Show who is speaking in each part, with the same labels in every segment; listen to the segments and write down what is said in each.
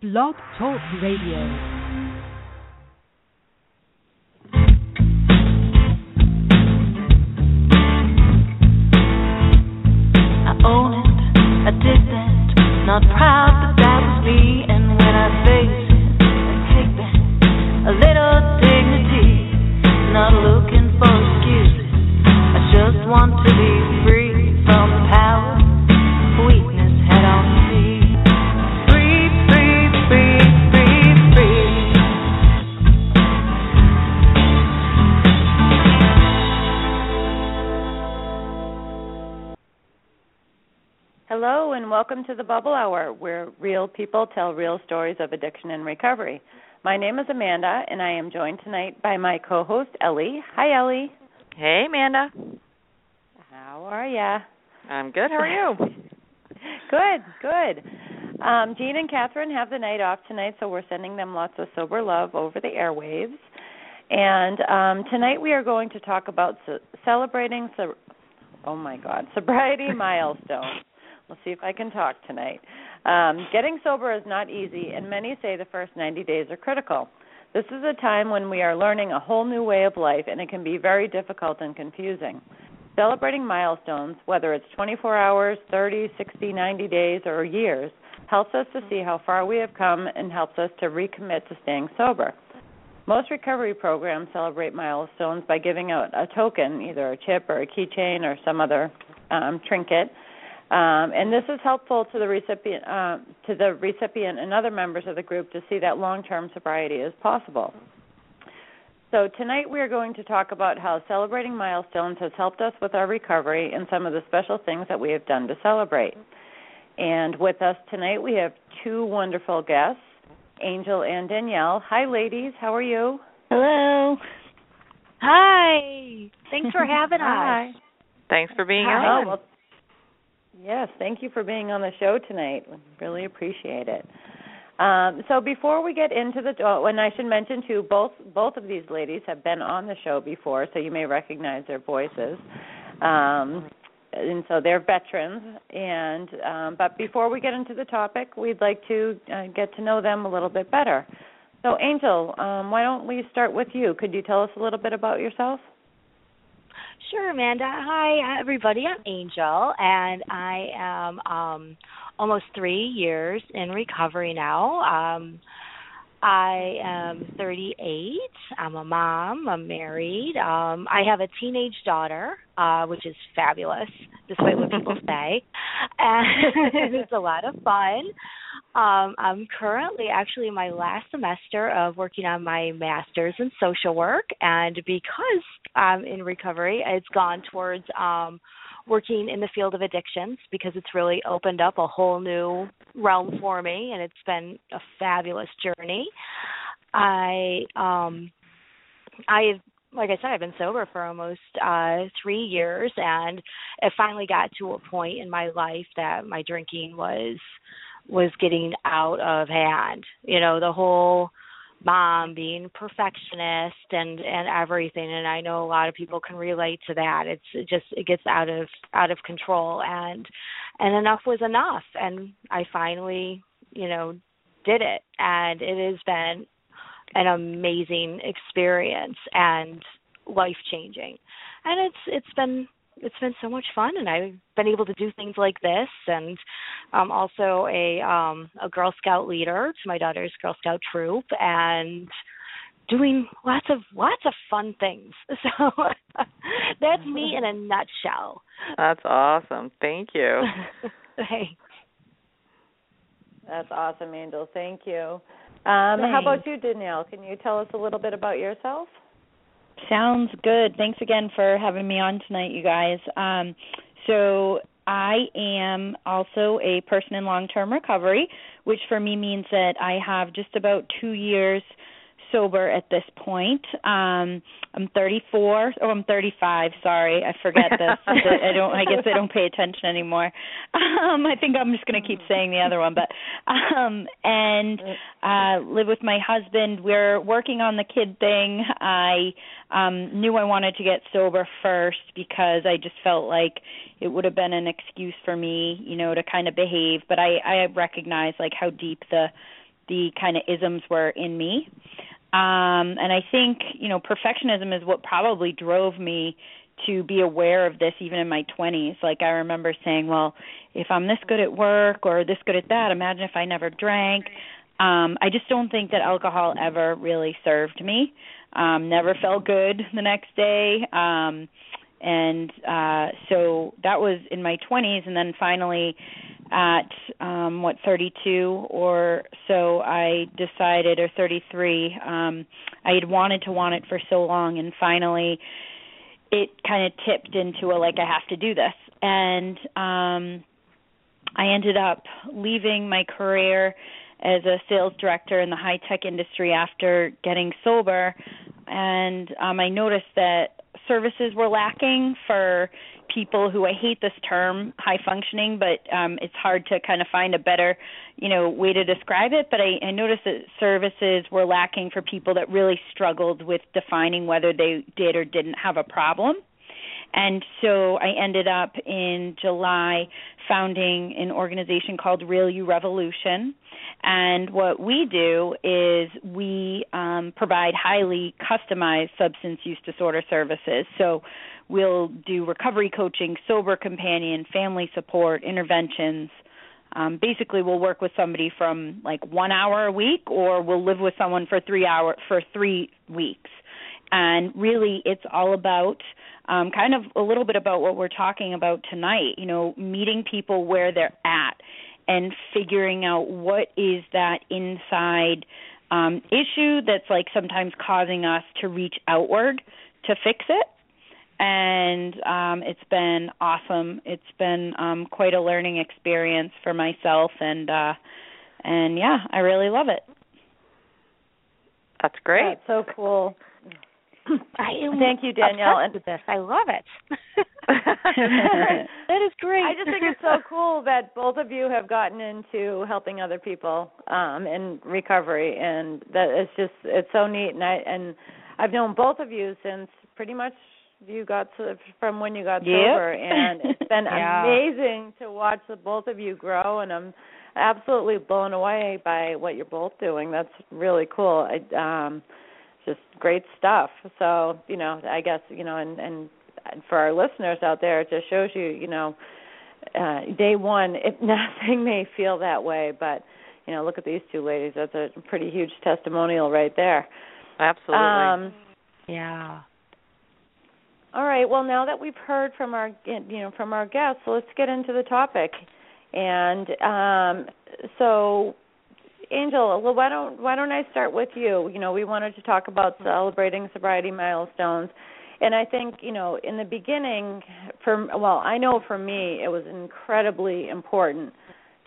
Speaker 1: Blog Talk Radio.
Speaker 2: To the
Speaker 3: Bubble Hour, where real people tell real stories of addiction and recovery. My name is Amanda, and I am joined tonight by my co host, Ellie. Hi, Ellie.
Speaker 4: Hey, Amanda.
Speaker 3: How are ya?
Speaker 4: I'm good. How are you?
Speaker 3: Good, good. Um, Jean and Catherine have the night off tonight, so we're sending them lots of sober love over the airwaves. And um, tonight we are going to talk about ce- celebrating, so- oh my God, sobriety milestones. We'll see if I can talk tonight. Um, getting sober is not easy, and many say the first 90 days are critical. This is a time when we are learning a whole new way of life, and it can be very difficult and confusing. Celebrating milestones, whether it's 24 hours, 30, 60, 90 days, or years, helps us to see how far we have come and helps us to recommit to staying sober. Most recovery programs celebrate milestones by giving out a token, either a chip or a keychain or some other um, trinket. Um, and this is helpful to the recipient, uh, to the recipient and other members of the group to see that long-term sobriety is possible. So tonight we are going to talk about how celebrating milestones has helped us with our recovery and some of the special things that we have done to celebrate. And with us tonight we have two wonderful guests, Angel and Danielle. Hi, ladies. How are you?
Speaker 5: Hello. Hi. Thanks for having
Speaker 3: Hi.
Speaker 5: us.
Speaker 4: Thanks for being
Speaker 3: Oh,
Speaker 4: on.
Speaker 3: well, yes, thank you for being on the show tonight. Really appreciate it. Um, so before we get into the, oh, and I should mention too, both both of these ladies have been on the show before, so you may recognize their voices. Um, and so they're veterans. And um, but before we get into the topic, we'd like to uh, get to know them a little bit better. So, Angel, um, why don't we start with you? Could you tell us a little bit about yourself?
Speaker 5: Sure, Amanda. Hi, everybody. I'm Angel, and I am um, almost three years in recovery now. Um, I am 38. I'm a mom. I'm married. Um, I have a teenage daughter, uh, which is fabulous, despite what people say, and it's a lot of fun. Um, I'm currently actually in my last semester of working on my master's in social work, and because I'm in recovery, it's gone towards um, working in the field of addictions because it's really opened up a whole new realm for me, and it's been a fabulous journey. I um, I like I said, I've been sober for almost uh three years and it finally got to a point in my life that my drinking was was getting out of hand. You know, the whole mom being perfectionist and and everything and I know a lot of people can relate to that. It's it just it gets out of out of control and and enough was enough and I finally, you know, did it and it has been an amazing experience and life changing. And it's it's been it's been so much fun and I've been able to do things like this and I'm also a um a Girl Scout leader to my daughter's Girl Scout troop and doing lots of lots of fun things. So that's me in a nutshell.
Speaker 4: That's awesome. Thank you.
Speaker 5: hey.
Speaker 3: That's awesome, Angel. Thank you. Um, how about you, Danielle? Can you tell us a little bit about yourself?
Speaker 6: Sounds good. Thanks again for having me on tonight, you guys. Um, so I am also a person in long-term recovery, which for me means that I have just about two years sober at this point. Um I'm 34. Oh, I'm 35. Sorry, I forget this. I don't. I guess I don't pay attention anymore. Um, I think I'm just going to keep saying the other one. But um, and uh, live with my husband. We're working on the kid thing. I um, knew I wanted to get sober first because I just felt like it would have been an excuse for me, you know, to kind of behave. But I I recognize like how deep the the kind of isms were in me. Um, and I think, you know, perfectionism is what probably drove me to be aware of this even in my 20s. Like I remember saying, well, if I'm this good at work or this good at that, imagine if I never drank. Um I just don't think that alcohol ever really served me. Um never felt good the next day. Um and uh so that was in my 20s and then finally at um what 32 or so I decided or 33 um I had wanted to want it for so long and finally it kind of tipped into a like I have to do this. And um I ended up leaving my career as a sales director in the high tech industry after getting sober. And um I noticed that services were lacking for people who I hate this term high functioning but um it's hard to kind of find a better you know way to describe it. But I, I noticed that services were lacking for people that really struggled with defining whether they did or didn't have a problem and so I ended up in July founding an organization called Real You Revolution. And what we do is we um, provide highly customized substance use disorder services. So we'll do recovery coaching, sober companion, family support, interventions. Um, basically, we'll work with somebody from like one hour a week, or we'll live with someone for three hour for three weeks. And really, it's all about um, kind of a little bit about what we're talking about tonight. You know, meeting people where they're at and figuring out what is that inside um, issue that's like sometimes causing us to reach outward to fix it. And um, it's been awesome. It's been um, quite a learning experience for myself, and uh, and yeah, I really love it.
Speaker 4: That's great.
Speaker 3: That's so cool.
Speaker 5: I am
Speaker 3: Thank you, Danielle.
Speaker 5: with this. I love it. that is great.
Speaker 3: I just think it's so cool that both of you have gotten into helping other people um in recovery and that it's just it's so neat and I and I've known both of you since pretty much you got to, from when you got
Speaker 6: Yep.
Speaker 3: sober and it's been
Speaker 5: Yeah.
Speaker 3: amazing to watch the both of you grow and I'm absolutely blown away by what you're both doing. That's really cool. I um just great stuff. So, you know, I guess, you know, and and for our listeners out there, it just shows you, you know, uh day one, if nothing may feel that way, but you know, look at these two ladies. That's a pretty huge testimonial right there.
Speaker 4: Absolutely.
Speaker 3: Um
Speaker 5: yeah.
Speaker 3: all right. Well, now that we've heard from our you know from our guests, let's get into the topic. And um, so, Angel, well, why don't why don't I start with you? You know, we wanted to talk about celebrating sobriety milestones, and I think you know in the beginning, for well, I know for me it was incredibly important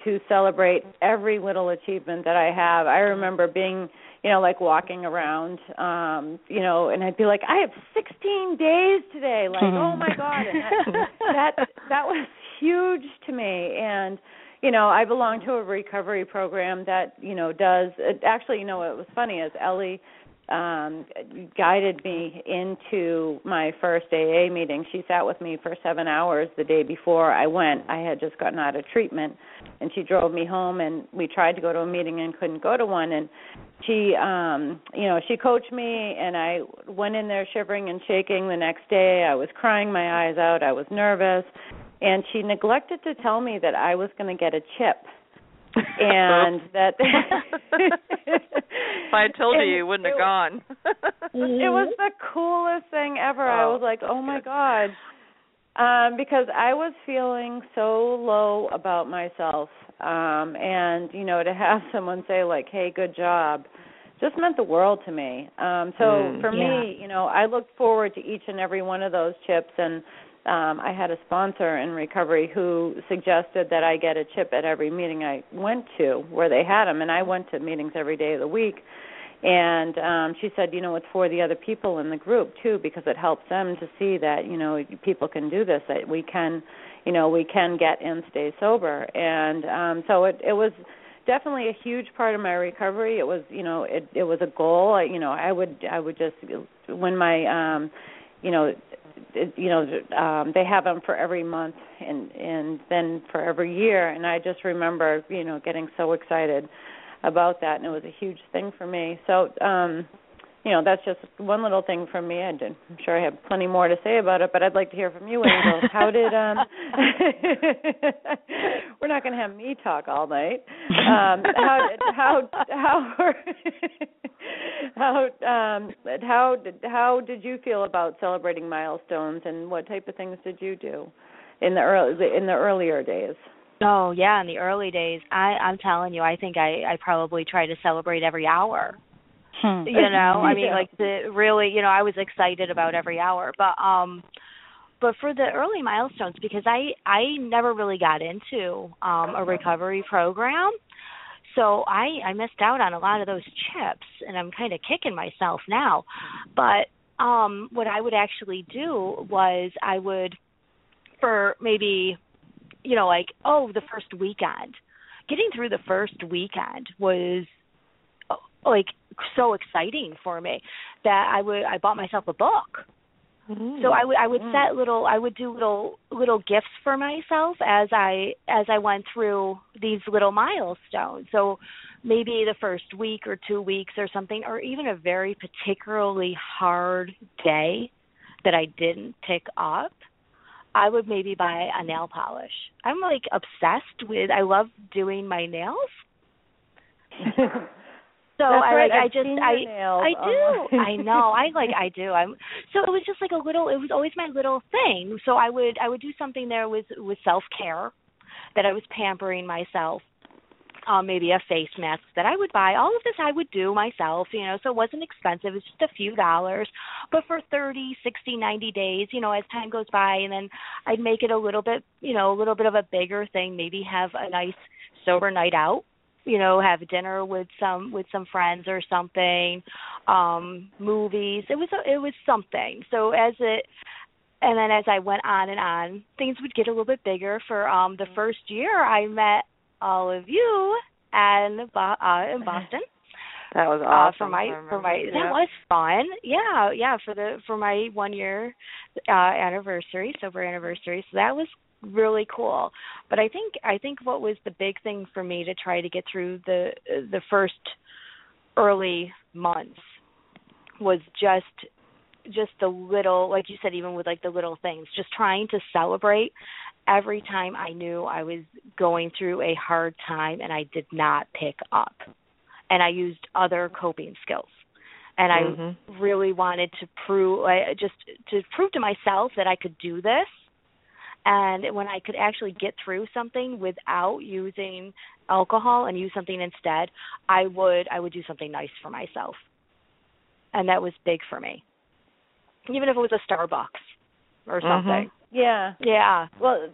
Speaker 3: to celebrate every little achievement that I have. I remember being you know, like walking around, um, you know, and I'd be like, I have 16 days today. Like, oh my god, and that that that was huge to me. And you know, I belong to a recovery program that you know does. It, actually, you know, what was funny is Ellie um guided me into my first AA meeting. She sat with me for 7 hours the day before I went. I had just gotten out of treatment and she drove me home and we tried to go to a meeting and couldn't go to one and she um you know, she coached me and I went in there shivering and shaking the next day. I was crying my eyes out. I was nervous and she neglected to tell me that I was going to get a chip and that
Speaker 4: if I had told you, you wouldn't
Speaker 3: it,
Speaker 4: have gone.
Speaker 3: it was the coolest thing ever. I
Speaker 4: Oh,
Speaker 3: was like, "Oh my
Speaker 4: good.
Speaker 3: god." Um because I was feeling so low about myself. Um and you know, to have someone say like, "Hey, good job." just meant the world to me. Um so
Speaker 4: Mm,
Speaker 3: for
Speaker 5: yeah.
Speaker 3: me, you know, I looked forward to each and every one of those chips and um I had a sponsor in recovery who suggested that I get a chip at every meeting I went to where they had them and I went to meetings every day of the week. And um she said you know it's for the other people in the group too because it helps them to see that you know people can do this that we can you know we can get and stay sober. And um so it it was definitely a huge part of my recovery. It was you know it it was a goal. I, you know i would i would just when my um you know you know um they have them for every month and and then for every year and i just remember you know getting so excited about that, and it was a huge thing for me. So, um, you know, that's just one little thing from me. I did, I'm sure I have plenty more to say about it, but I'd like to hear from you, Angel. How did um We're not going to have me talk all night. Um how how how how um how did how did you feel about celebrating milestones and what type of things did you do in the early in the earlier days?
Speaker 5: Oh yeah, in the early days, I I'm telling you, I think I I probably try to celebrate every hour.
Speaker 6: Hmm.
Speaker 5: You know, I mean,
Speaker 3: Yeah.
Speaker 5: like the really, you know, I was excited about every hour, but um, but for the early milestones, because I I never really got into um a recovery program, so I I missed out on a lot of those chips, and I'm kind of kicking myself now. But um, what I would actually do was I would for maybe you know like oh the first weekend getting through the first weekend was like so exciting for me that I would I bought myself a book. So I would I would
Speaker 3: Mm.
Speaker 5: set little I would do little little gifts for myself as I as I went through these little milestones. So maybe the first week or two weeks or something or even a very particularly hard day that I didn't pick up, I would maybe buy a nail polish. I'm like obsessed with I love doing my nails. So
Speaker 3: That's
Speaker 5: I
Speaker 3: right,
Speaker 5: like I
Speaker 3: I've
Speaker 5: just I I do. I know. I like I do. I'm so it was just like a little it was always my little thing. So I would I would do something there with with self care that I was pampering myself. Um, maybe a face mask that I would buy. All of this I would do myself, you know, so it wasn't expensive. It was just a few dollars. But for thirty, sixty, ninety days, you know, as time goes by and then I'd make it a little bit, you know, a little bit of a bigger thing, maybe have a nice sober night out you know have dinner with some with some friends or something um movies it was a, it was something so as it and then as i went on and on things would get a little bit bigger for um the first year i met all of you and uh in boston
Speaker 4: That was
Speaker 5: uh,
Speaker 4: awesome.
Speaker 5: for my for my
Speaker 4: Yeah.
Speaker 5: that was fun. Yeah, yeah, for the for my one year uh anniversary, sober anniversary. So that was really cool. But I think I think what was the big thing for me to try to get through the the first early months was just just the little like you said even with like the little things just trying to celebrate every time I knew I was going through a hard time and I did not pick up and I used other coping skills. And I
Speaker 4: Mhm.
Speaker 5: really wanted to prove I just to prove to myself that I could do this. And when I could actually get through something without using alcohol and use something instead, I would I would do something nice for myself. And that was big for me. Even if it was a Starbucks or
Speaker 4: Mhm.
Speaker 5: something.
Speaker 3: yeah.
Speaker 5: Yeah.
Speaker 3: Well,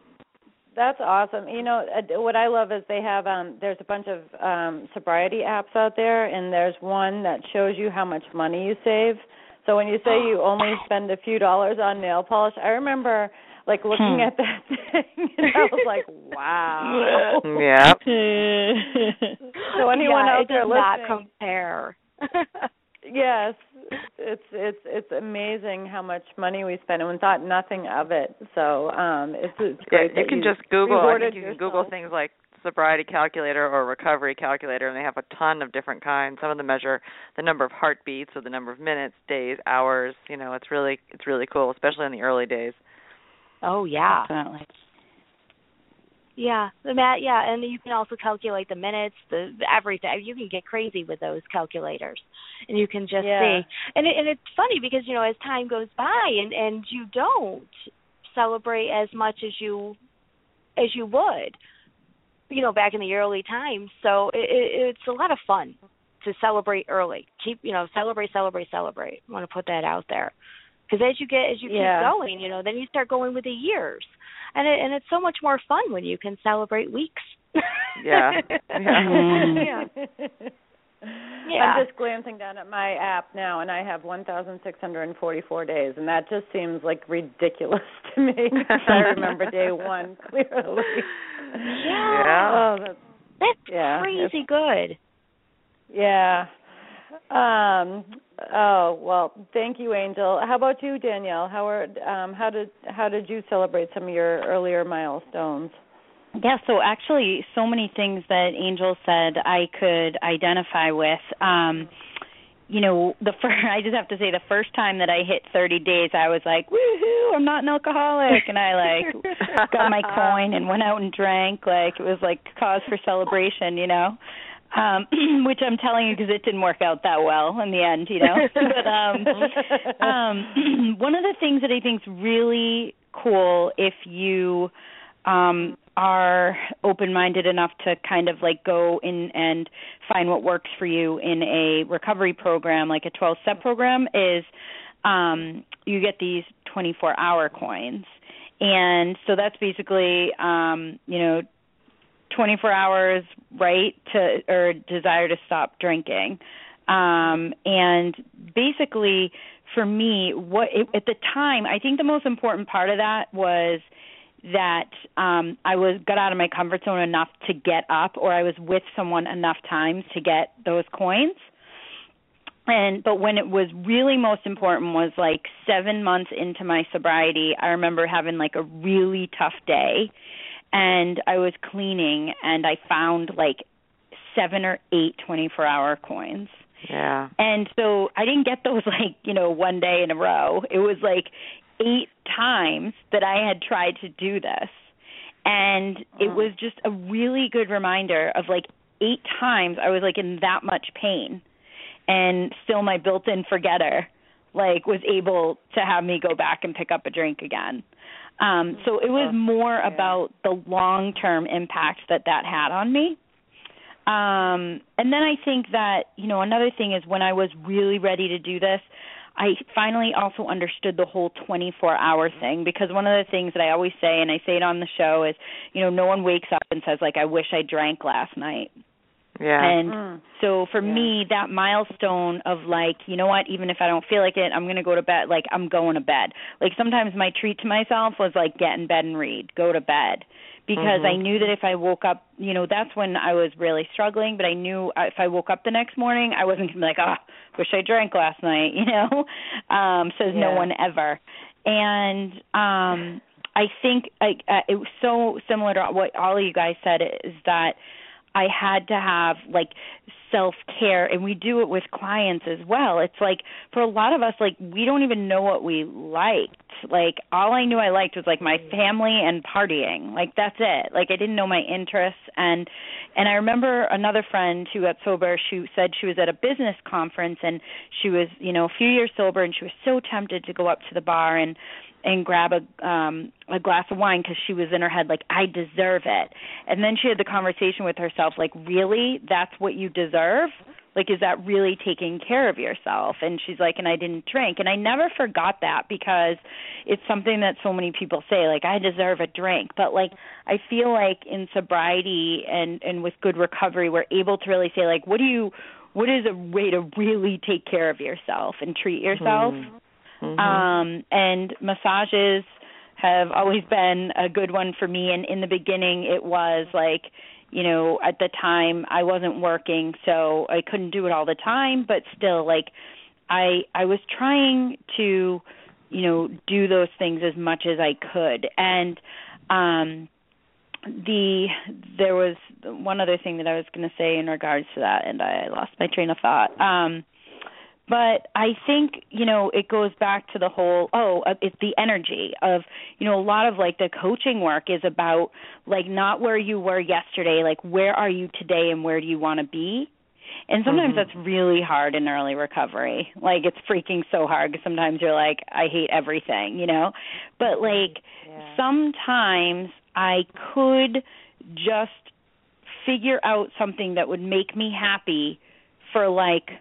Speaker 3: that's awesome. You know, uh, what I love is they have um there's a bunch of um sobriety apps out there and there's one that shows you how much money you save. So when you say you only spend a few dollars on nail polish, I remember like looking
Speaker 6: Hmm.
Speaker 3: at that thing and I was like, wow.
Speaker 4: Yeah.
Speaker 3: So anyone
Speaker 5: yeah,
Speaker 3: out
Speaker 5: it
Speaker 3: there
Speaker 5: does not
Speaker 3: listening-
Speaker 5: compare.
Speaker 3: Yes, it's it's it's amazing how much money we spend and we thought nothing of it. So um it's, it's
Speaker 4: Yeah, you
Speaker 3: that
Speaker 4: can just Google. I think you can Google things like sobriety calculator or recovery calculator, and they have a ton of different kinds. Some of them measure the number of heartbeats or the number of minutes, days, hours. You know, it's really it's really cool, especially in the early days.
Speaker 5: Oh yeah.
Speaker 6: Definitely.
Speaker 5: Yeah, the mat. Yeah, and you can also calculate the minutes, the, the everything. You can get crazy with those calculators, and you can just
Speaker 3: Yeah.
Speaker 5: see. And it, and it's funny because you know as time goes by, and and you don't celebrate as much as you as you would, you know, back in the early times. So it, it, it's a lot of fun to celebrate early. Keep you know celebrate, celebrate, celebrate. I want to put that out there because as you get as you
Speaker 3: Yeah.
Speaker 5: keep going, you know, then you start going with the years, and it, and it's so much more fun when you can celebrate weeks.
Speaker 4: Yeah. Yeah.
Speaker 5: yeah. Yeah.
Speaker 3: I'm just glancing down at my app now, and I have 1,644 days, and that just seems like ridiculous to me. I remember day one clearly.
Speaker 5: Yeah.
Speaker 3: Oh, that's,
Speaker 5: That's
Speaker 3: yeah.
Speaker 5: crazy good.
Speaker 3: Yeah. Um. Oh well. Thank you, Angel. How about you, Danielle? How are um how did how did you celebrate some of your earlier milestones?
Speaker 6: Yeah, so actually, so many things that Angel said I could identify with. Um, you know, the first I just have to say the first time that I hit 30 days, I was like, "Woohoo! I'm not an alcoholic," and I like got my coin and went out and drank. Like it was like cause for celebration, you know. Um, which I'm telling you because it didn't work out that well in the end, you know. but um, um, one of the things that I think is really cool if you um are open minded enough to kind of like go in and find what works for you in a recovery program like a 12 step program is um you get these 24 hour coins and so that's basically um you know 24 hours right to or desire to stop drinking um and basically for me what it, at the time i think the most important part of that was that um I was got out of my comfort zone enough to get up or I was with someone enough times to get those coins. And but when it was really most important was like 7 months into my sobriety, I remember having like a really tough day and I was cleaning and I found like 7 or 8 24-hour coins.
Speaker 4: Yeah.
Speaker 6: And so I didn't get those like, you know, one day in a row. It was like eight times that I had tried to do this. And it was just a really good reminder of like eight times I was like in that much pain. And still my built in forgetter like was able to have me go back and pick up a drink again. Um so it was more about the long term impact that that had on me. Um and then I think that, you know, another thing is when I was really ready to do this, I finally also understood the whole 24 hour thing because one of the things that I always say and I say it on the show is, you know, no one wakes up and says like I wish I drank last night.
Speaker 4: Yeah.
Speaker 6: And
Speaker 3: Mm.
Speaker 6: so for
Speaker 3: Yeah.
Speaker 6: me that milestone of like, you know what, even if I don't feel like it, I'm going to go to bed, like I'm going to bed. Like sometimes my treat to myself was like get in bed and read, go to bed. Because I
Speaker 4: Mhm.
Speaker 6: knew that if I woke up, you know, that's when I was really struggling, but I knew uh, if I woke up the next morning, I wasn't going to be like, oh, wish I drank last night," you know. Um says no one ever. And um I think like uh, it was so similar to what all of you guys said is that I had to have like self care and we do it with clients as well. It's like for a lot of us like we don't even know what we liked. Like all I knew I liked was like my mm. family and partying. Like that's it. Like I didn't know my interests and and I remember another friend who got sober, she said she was at a business conference and she was, you know, a few years sober and she was so tempted to go up to the bar and and grab a um a glass of wine because she was in her head like I deserve it. And then she had the conversation with herself like really that's what you deserve? Like is that really taking care of yourself? And she's like and I didn't drink. And I never forgot that because it's something that so many people say like I deserve a drink. But like I feel like in sobriety and and with good recovery we're able to really say like what do you what is a way to really take care of yourself and treat yourself?
Speaker 4: Mhm.
Speaker 6: Um, and massages have always been a good one for me. And in the beginning, it was like, you know, at the time I wasn't working, so I couldn't do it all the time. But still, like, I I was trying to, you know, do those things as much as I could. And um, the there was one other thing that I was going to say in regards to that, and I lost my train of thought. Um, but I think you know it goes back to the whole oh uh, it's the energy of you know a lot of like the coaching work is about like not where you were yesterday like where are you today and where do you want to be and sometimes
Speaker 4: Mhm.
Speaker 6: that's really hard in early recovery like it's freaking so hard because sometimes you're like I hate everything you know but like
Speaker 3: Yeah.
Speaker 6: sometimes I could just figure out something that would make me happy for like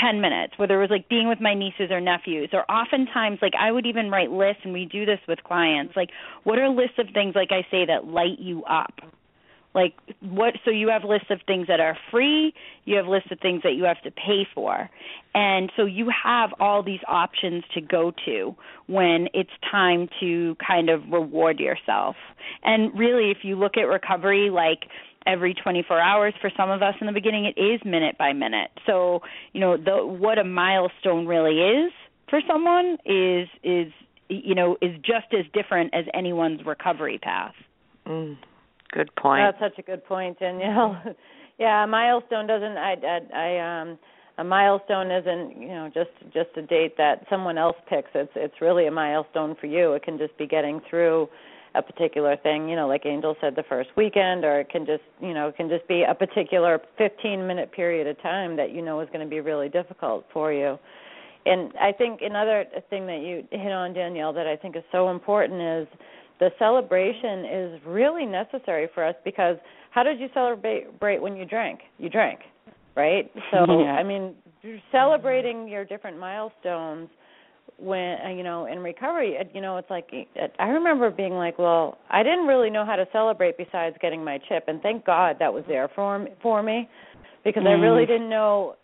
Speaker 6: 10 minutes whether it was like being with my nieces or nephews or oftentimes like I would even write lists and we do this with clients like what are lists of things like I say that light you up? Like what so you have lists of things that are free you have lists of things that you have to pay for. And so you have all these options to go to when it's time to kind of reward yourself. And really if you look at recovery like every 24 hours for some of us in the beginning it is minute by minute so you know the what a milestone really is for someone is is you know is just as different as anyone's recovery path
Speaker 4: Mm. Good point.
Speaker 3: That's such a good point, Danielle. yeah, a milestone doesn't. I, I, I um, a milestone isn't you know just just a date that someone else picks. It's it's really a milestone for you. It can just be getting through a particular thing, you know, like Angel said, the first weekend, or it can just, you know, it can just be a particular 15 minute period of time that you know is going to be really difficult for you. And I think another thing that you hit on, Danielle, that I think is so important is the celebration is really necessary for us because how did you celebrate when you drank? You drank, right? So, yeah. I mean, celebrating your different milestones when uh, you know in recovery you know it's like i remember being like well i didn't really know how to celebrate besides getting my chip and thank god that was there for for me because mm. i really mm-hmm. didn't know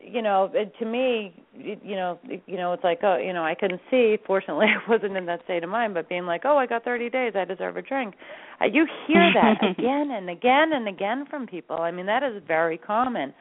Speaker 3: you know it, to me you know you know it's like oh you know i couldn't see fortunately i wasn't in that state of mind but being like oh i got 30 days i deserve a drink uh, you hear that again and again and again from people i mean that is very common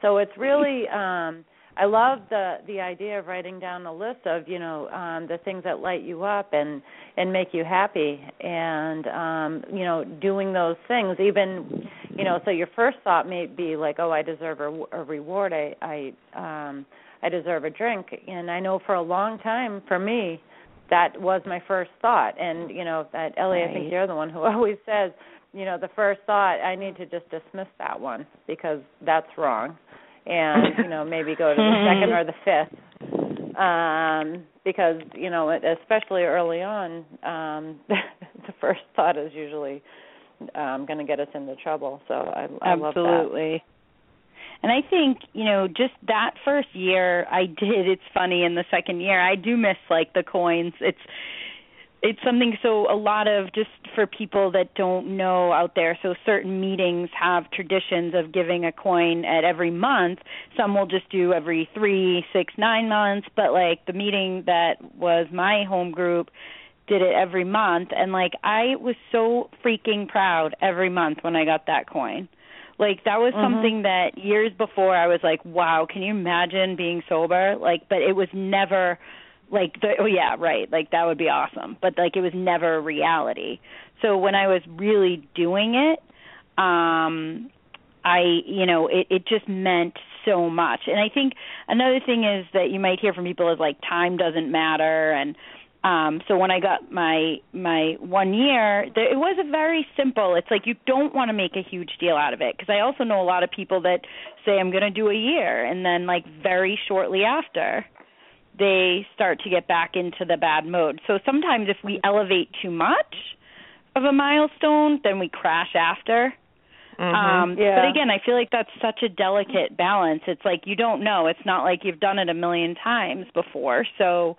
Speaker 3: so it's really um I love the the idea of writing down a list of you know um, the things that light you up and and make you happy, and um, you know doing those things. Even you know, so your first thought may be like, oh, I deserve a, a reward. I I um, I deserve a drink, and I know for a long time for me that was my first thought. And you know that Ellie, right. I think you're the one who always says, you know, the first thought I need to just dismiss that one because that's wrong and you know maybe go to the second or the fifth um because you know especially early on um the first thought is usually um going to get us into trouble so i i
Speaker 6: absolutely. And I think, you know, just that first year I did it's funny in the second year I do miss like the coins. It's it's something so a lot of just for people that don't know out there so certain meetings have traditions of giving a coin at every month. Some will just do every three six nine months but like the meeting that was my home group did it every month and like i was so freaking proud every month when i got that coin. Like that was mm-hmm. something that years before i was like wow can you imagine being sober? Like but it was never like the, oh yeah right. Like that would be awesome. But like it was never a reality. So when i was really doing it um i you know it it just meant so much. And i think another thing is that you might hear from people is like time doesn't matter. And um so when i got my my one year there, it was a very simple it's like you don't want to make a huge deal out of it. Because i also know a lot of people that say i'm going to do a year and then like very shortly after they start to get back into the bad mode. So sometimes if we elevate too much of a milestone, then we crash after.
Speaker 3: Mm-hmm. Um yeah.
Speaker 6: but again, I feel like that's such a delicate balance. It's like you don't know. It's not like you've done it a million times before. So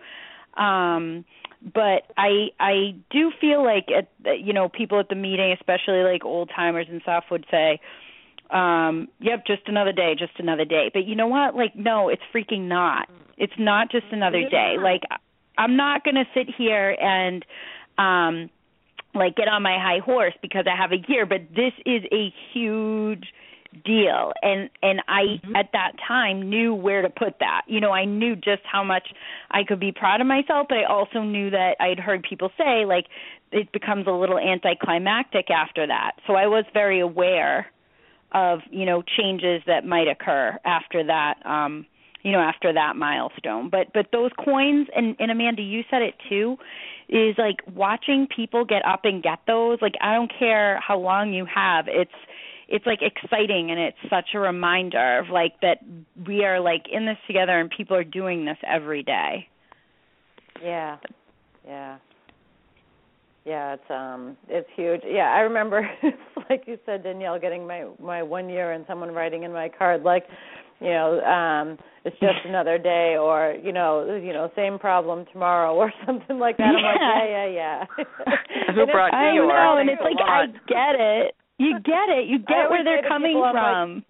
Speaker 6: um but I I do feel like at you know people at the meeting, especially like old timers and stuff, would say, um, "Yep, just another day, just another day." But you know what? Like, no, it's freaking not. It's not just another day. Like I'm not going to sit here and um like get on my high horse because I have a year, but this is a huge deal and and I mm-hmm. at that time knew where to put that. You know, I knew just how much I could be proud of myself, but I also knew that I'd heard people say like it becomes a little anticlimactic after that. So I was very aware of, you know, changes that might occur after that um you know after that milestone. But but those coins and and Amanda you said it too is like watching people get up and get those like I don't care how long you have it's it's like exciting and it's such a reminder of like that we are like in this together and people are doing this every day.
Speaker 3: Yeah. Yeah yeah it's um it's huge. Yeah i remember like you said danielle getting my my one year and someone writing in my card like you know um it's just another day or you know you know same problem tomorrow or something like that. I'm like yeah. yeah
Speaker 4: yeah who brought
Speaker 6: I know, and it's like i get it. You get it. You get where they're coming from
Speaker 3: like,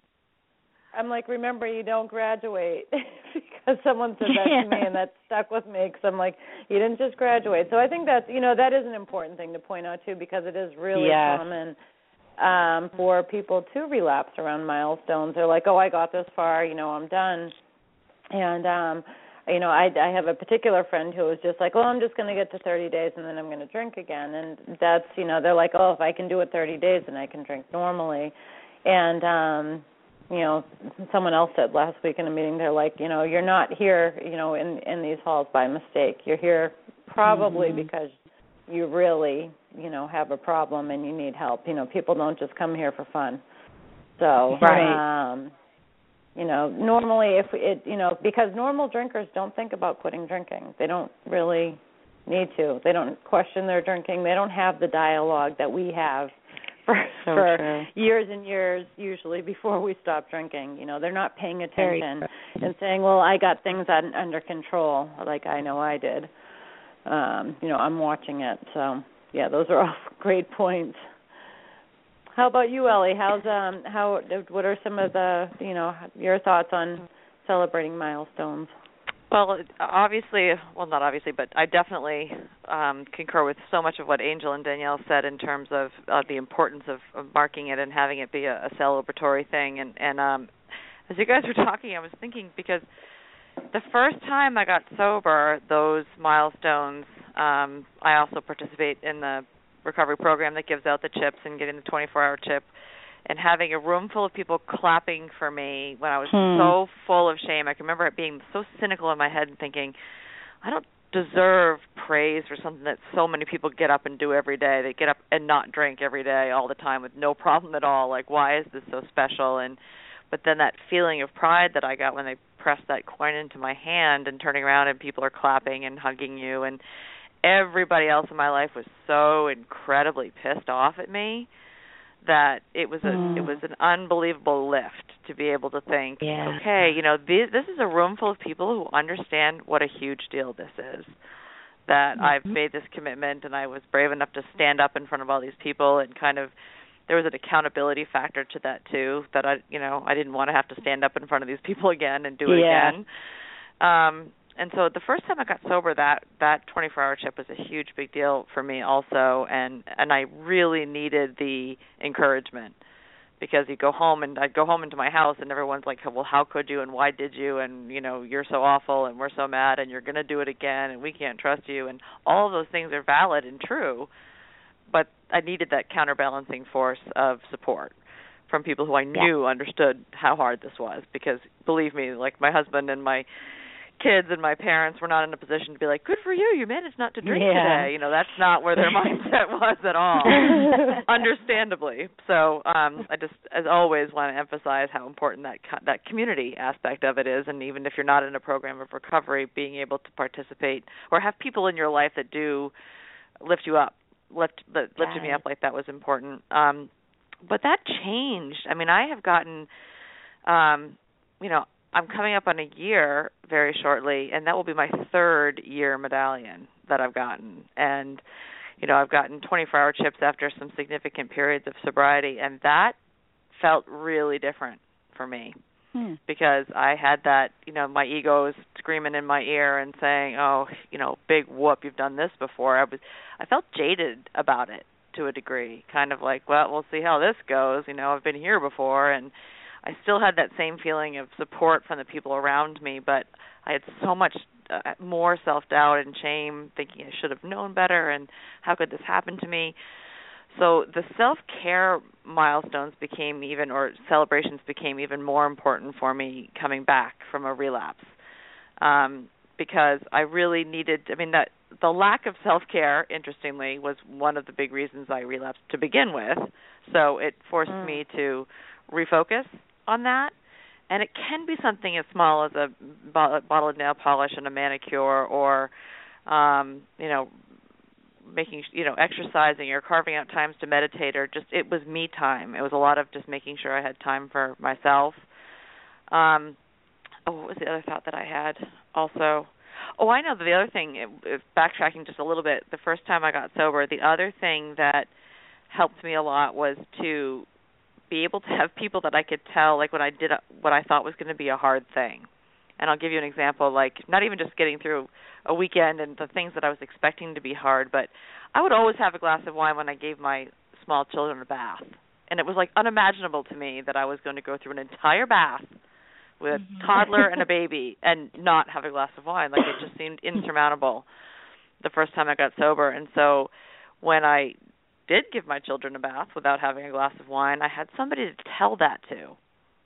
Speaker 3: I'm like remember you don't graduate because someone said that yeah. to me and that stuck with me because I'm like you didn't just graduate so i think that's you know that is an important thing to point out too because it is really
Speaker 6: yes.
Speaker 3: common um for people to relapse around milestones they're like oh i got this far you know i'm done and um you know, I I have a particular friend who was just like, "Oh, I'm just going to get to 30 days and then I'm going to drink again." And that's, you know, they're like, "Oh, if I can do it 30 days, then I can drink normally." And um you know, someone else said last week in a meeting, they're like, you know, you're not here, you know, in in these halls by mistake. You're here probably mm-hmm. because you really, you know, have a problem and you need help. You know, people don't just come here for fun. So, right. um you know, normally if it, you know, because normal drinkers don't think about quitting drinking. They don't really need to. They don't question their drinking. They don't have the dialogue that we have for so for true. years and years usually before we stop drinking. You know, they're not paying attention and saying, "Well, I got things un- under control," like I know I did. Um, you know, I'm watching it. So, yeah, those are all great points. How about you, Ellie? How's um how what are some of the you know your thoughts on celebrating milestones?
Speaker 4: Well, obviously, well, not obviously, but I definitely um, concur with so much of what Angel and Danielle said in terms of uh, the importance of, of marking it and having it be a, a celebratory thing. And, and um, as you guys were talking, I was thinking because the first time I got sober, those milestones. Um, I also participate in the recovery program that gives out the chips and getting the 24-hour chip and having a room full of people clapping for me when I was hmm. so full of shame. I can remember it being so cynical in my head and thinking, I don't deserve praise for something that so many people get up and do every day. They get up and not drink every day all the time with no problem at all. Like why is this so special? And but then that feeling of pride that I got when they pressed that coin into my hand and turning around and people are clapping and hugging you and everybody else in my life was so incredibly pissed off at me that it was a mm. it was an unbelievable lift to be able to think
Speaker 5: yeah.
Speaker 4: okay you know this, this is a room full of people who understand what a huge deal this is that mm-hmm. I've made this commitment and I was brave enough to stand up in front of all these people and kind of there was an accountability factor to that too that I you know I didn't want to have to stand up in front of these people again and do it
Speaker 5: yeah.
Speaker 4: again um and so the first time I got sober, that that 24-hour chip was a huge big deal for me also, and and I really needed the encouragement because you go home and I'd go home into my house and everyone's like, well, how could you and why did you and you know you're so awful and we're so mad and you're gonna do it again and we can't trust you and all of those things are valid and true, but I needed that counterbalancing force of support from people who I knew yeah. understood how hard this was because believe me, like my husband and my kids and my parents were not in a position to be like, "Good for you, you managed not to drink
Speaker 5: yeah.
Speaker 4: today." You know, that's not where their mindset was at all. Understandably. So, um I just as always want to emphasize how important that that community aspect of it is and even if you're not in a program of recovery, being able to participate or have people in your life that do lift you up, lift that lifted me up like that was important. Um but that changed. I mean, I have gotten um you know, I'm coming up on a year very shortly, and that will be my third year medallion that I've gotten. And you know, I've gotten 24-hour chips after some significant periods of sobriety, and that felt really different for me
Speaker 5: hmm.
Speaker 4: because I had that, you know, my ego was screaming in my ear and saying, "Oh, you know, big whoop, you've done this before." I was, I felt jaded about it to a degree, kind of like, well, we'll see how this goes. You know, I've been here before, and I still had that same feeling of support from the people around me, but I had so much uh, more self-doubt and shame, thinking I should have known better and how could this happen to me. So the self-care milestones became even or celebrations became even more important for me coming back from a relapse. Um because I really needed I mean that the lack of self-care interestingly was one of the big reasons I relapsed to begin with. So it forced mm. me to refocus on that. And it can be something as small as a bottle of nail polish and a manicure, or um, you know, making you know exercising or carving out times to meditate, or just it was me time. It was a lot of just making sure I had time for myself. Um, oh, what was the other thought that I had? Also, oh, I know the other thing. Backtracking just a little bit, the first time I got sober, the other thing that helped me a lot was to be able to have people that I could tell like when I did a, what I thought was going to be a hard thing. And I'll give you an example like not even just getting through a weekend and the things that I was expecting to be hard, but I would always have a glass of wine when I gave my small children a bath. And it was like unimaginable to me that I was going to go through an entire bath with a
Speaker 5: Mhm.
Speaker 4: toddler and a baby and not have a glass of wine. Like it just seemed insurmountable the first time I got sober. And so when I did give my children a bath without having a glass of wine, I had somebody to tell that to.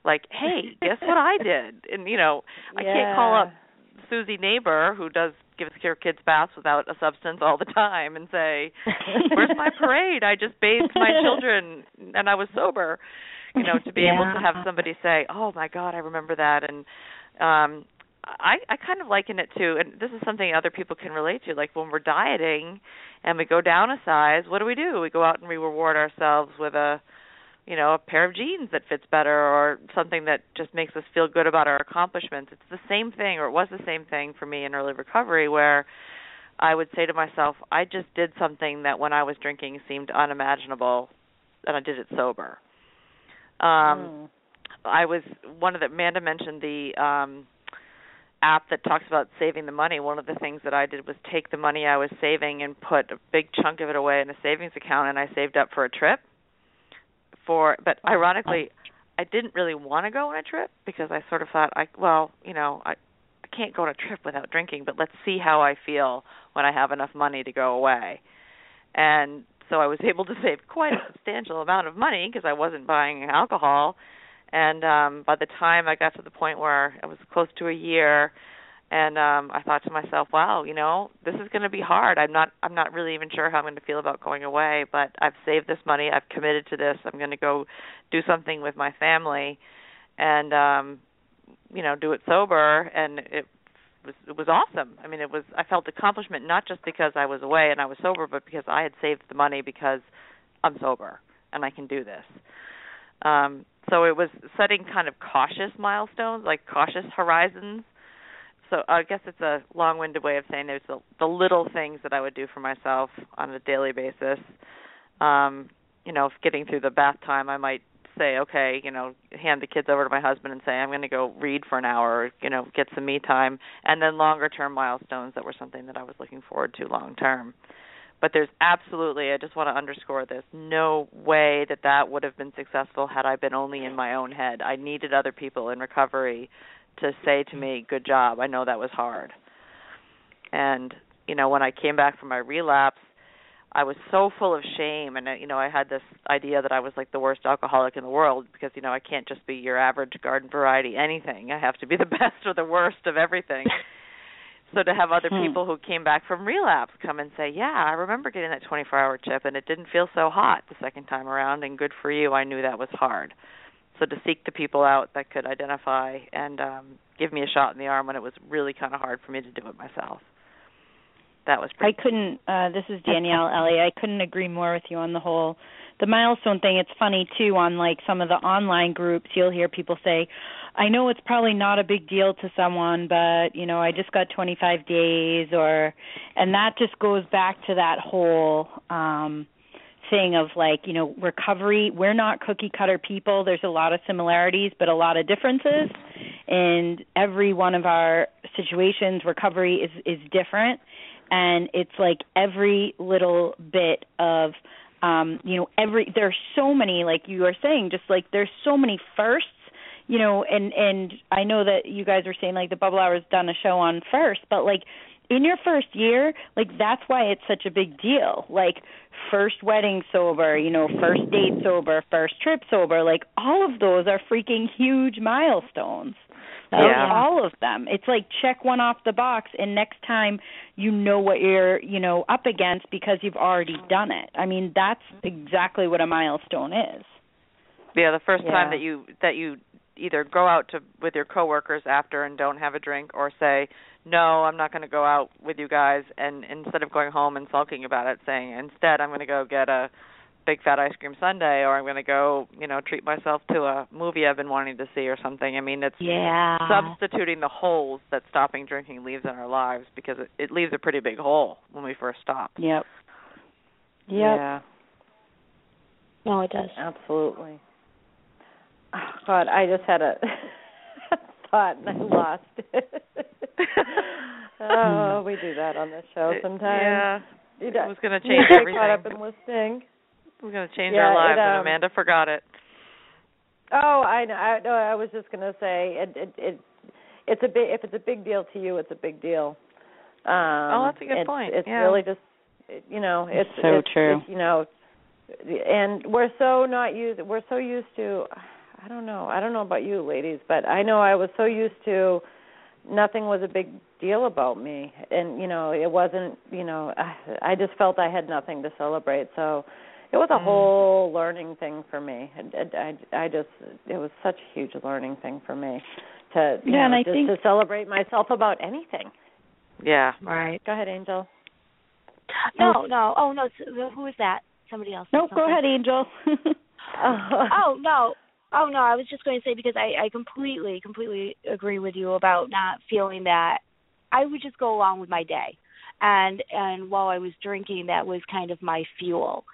Speaker 4: Like, hey, guess what I did? And you know, I can't call up Susie neighbor who does gives her kids baths without a substance all the time and say, "Where's my parade? I just bathed my children and I was sober." You know, to be
Speaker 5: yeah.
Speaker 4: able to have somebody say, "Oh my God, I remember that," and um I I kind of liken it to, and this is something other people can relate to. Like when we're dieting and we go down a size, what do we do? We go out and we reward ourselves with a you know, a pair of jeans that fits better or something that just makes us feel good about our accomplishments. It's the same thing or it was the same thing for me in early recovery where I would say to myself, I just did something that when I was drinking seemed unimaginable and I did it sober. Um
Speaker 3: Mm.
Speaker 4: I was one of the Amanda mentioned the um app that talks about saving the money. One of the things that I did was take the money I was saving and put a big chunk of it away in a savings account and I saved up for a trip for but ironically I didn't really want to go on a trip because I sort of thought I well, you know, I I can't go on a trip without drinking, but let's see how I feel when I have enough money to go away. And so I was able to save quite a substantial amount of money because I wasn't buying alcohol. And um by the time I got to the point where I was close to a year and um I thought to myself, wow, you know, this is going to be hard. I'm not I'm not really even sure how I'm going to feel about going away, but I've saved this money. I've committed to this. I'm going to go do something with my family and um you know, do it sober and it was it was awesome. I mean, it was I felt accomplishment not just because I was away and I was sober, but because I had saved the money because I'm sober and I can do this. Um so it was setting kind of cautious milestones, like cautious horizons so I guess it's a long-winded way of saying there's the, the little things that I would do for myself on a daily basis. Um, you know, getting through the bath time, I might say, okay, you know, hand the kids over to my husband and say, I'm going to go read for an hour, or, you know, get some me time, and then longer-term milestones that were something that I was looking forward to long-term. But there's absolutely, I just want to underscore this, no way that that would have been successful had I been only in my own head. I needed other people in recovery to say to me, "Good job." I know that was hard. And you know, when I came back from my relapse, I was so full of shame and uh, you know, I had this idea that I was like the worst alcoholic in the world because you know, I can't just be your average garden variety anything. I have to be the best or the worst of everything. So to have other
Speaker 6: Hmm.
Speaker 4: people who came back from relapse come and say, "Yeah, I remember getting that 24-hour chip and it didn't feel so hot the second time around and good for you. I knew that was hard." So to seek the people out that could identify and um give me a shot in the arm when it was really kind of hard for me to do it myself. That was
Speaker 6: I couldn't. Uh, this is Danielle Ellie. I couldn't agree more with you on the whole the milestone thing. It's funny too on like some of the online groups. You'll hear people say, "I know it's probably not a big deal to someone, but you know, I just got 25 days," or, and that just goes back to that whole um thing of like you know recovery. We're not cookie cutter people. There's a lot of similarities but a lot of differences. And every one of our situations recovery is is different. And it's like every little bit of um you know every there's so many like you are saying just like there's so many firsts you know and and I know that you guys are saying like the bubble hour's done a show on first but like in your first year like that's why it's such a big deal. Like first wedding sober you know first date sober first trip sober like all of those are freaking huge milestones.
Speaker 4: Yeah.
Speaker 6: all of them. It's like check one off the box and next time you know what you're you know up against because you've already done it. I mean that's exactly what a milestone is.
Speaker 4: Yeah, the first time that you that you either go out to with your coworkers after and don't have a drink or say, "No, I'm not going to go out with you guys." And instead of going home and sulking about it, saying, "Instead, I'm going to go get a big fat ice cream sundae or I'm going to go, you know, treat myself to a movie I've been wanting to see or something." I mean, it's
Speaker 5: Yeah.
Speaker 4: substituting the holes that stopping drinking leaves in our lives because it, it leaves a pretty big hole when we first stop.
Speaker 6: yep
Speaker 3: Yeah,
Speaker 5: No, it does.
Speaker 3: absolutely. Oh, God, I just had a thought and I lost it. oh, we do that on this show sometimes.
Speaker 4: Yeah. It was going to change everything.
Speaker 3: Caught up in listening.
Speaker 4: We're going to change
Speaker 3: Yeah,
Speaker 4: our
Speaker 3: it,
Speaker 4: lives, and
Speaker 3: um,
Speaker 4: Amanda forgot it.
Speaker 3: Oh, I know. I, no, I was just gonna say it. It, it it's a big. If it's a big deal to you, it's a big deal. Um,
Speaker 4: oh, that's a good
Speaker 3: it's,
Speaker 4: point.
Speaker 3: It's
Speaker 4: yeah.
Speaker 3: really just, you know, it's
Speaker 6: so
Speaker 3: it's,
Speaker 6: true.
Speaker 3: It's, you know, and we're so not used. We're so used to. I don't know. I don't know about you, ladies, but I know I was so used to nothing was a big deal about me, and you know, it wasn't. You know, I, I just felt I had nothing to celebrate. So it was a
Speaker 4: Mm.
Speaker 3: whole learning thing for me. I, I, I just it was such a huge learning thing for me to you
Speaker 6: Yeah, and I
Speaker 3: just
Speaker 6: think-
Speaker 3: to celebrate myself about anything.
Speaker 4: Yeah.
Speaker 5: Right.
Speaker 3: Go ahead, Angel.
Speaker 5: No, no. Oh no. Who is that? Somebody else. said
Speaker 6: Nope, go ahead, Angel.
Speaker 5: oh no oh no i was just going to say because i i completely completely agree with you about not feeling that. I would just go along with my day. And and while i was drinking that was kind of my fuel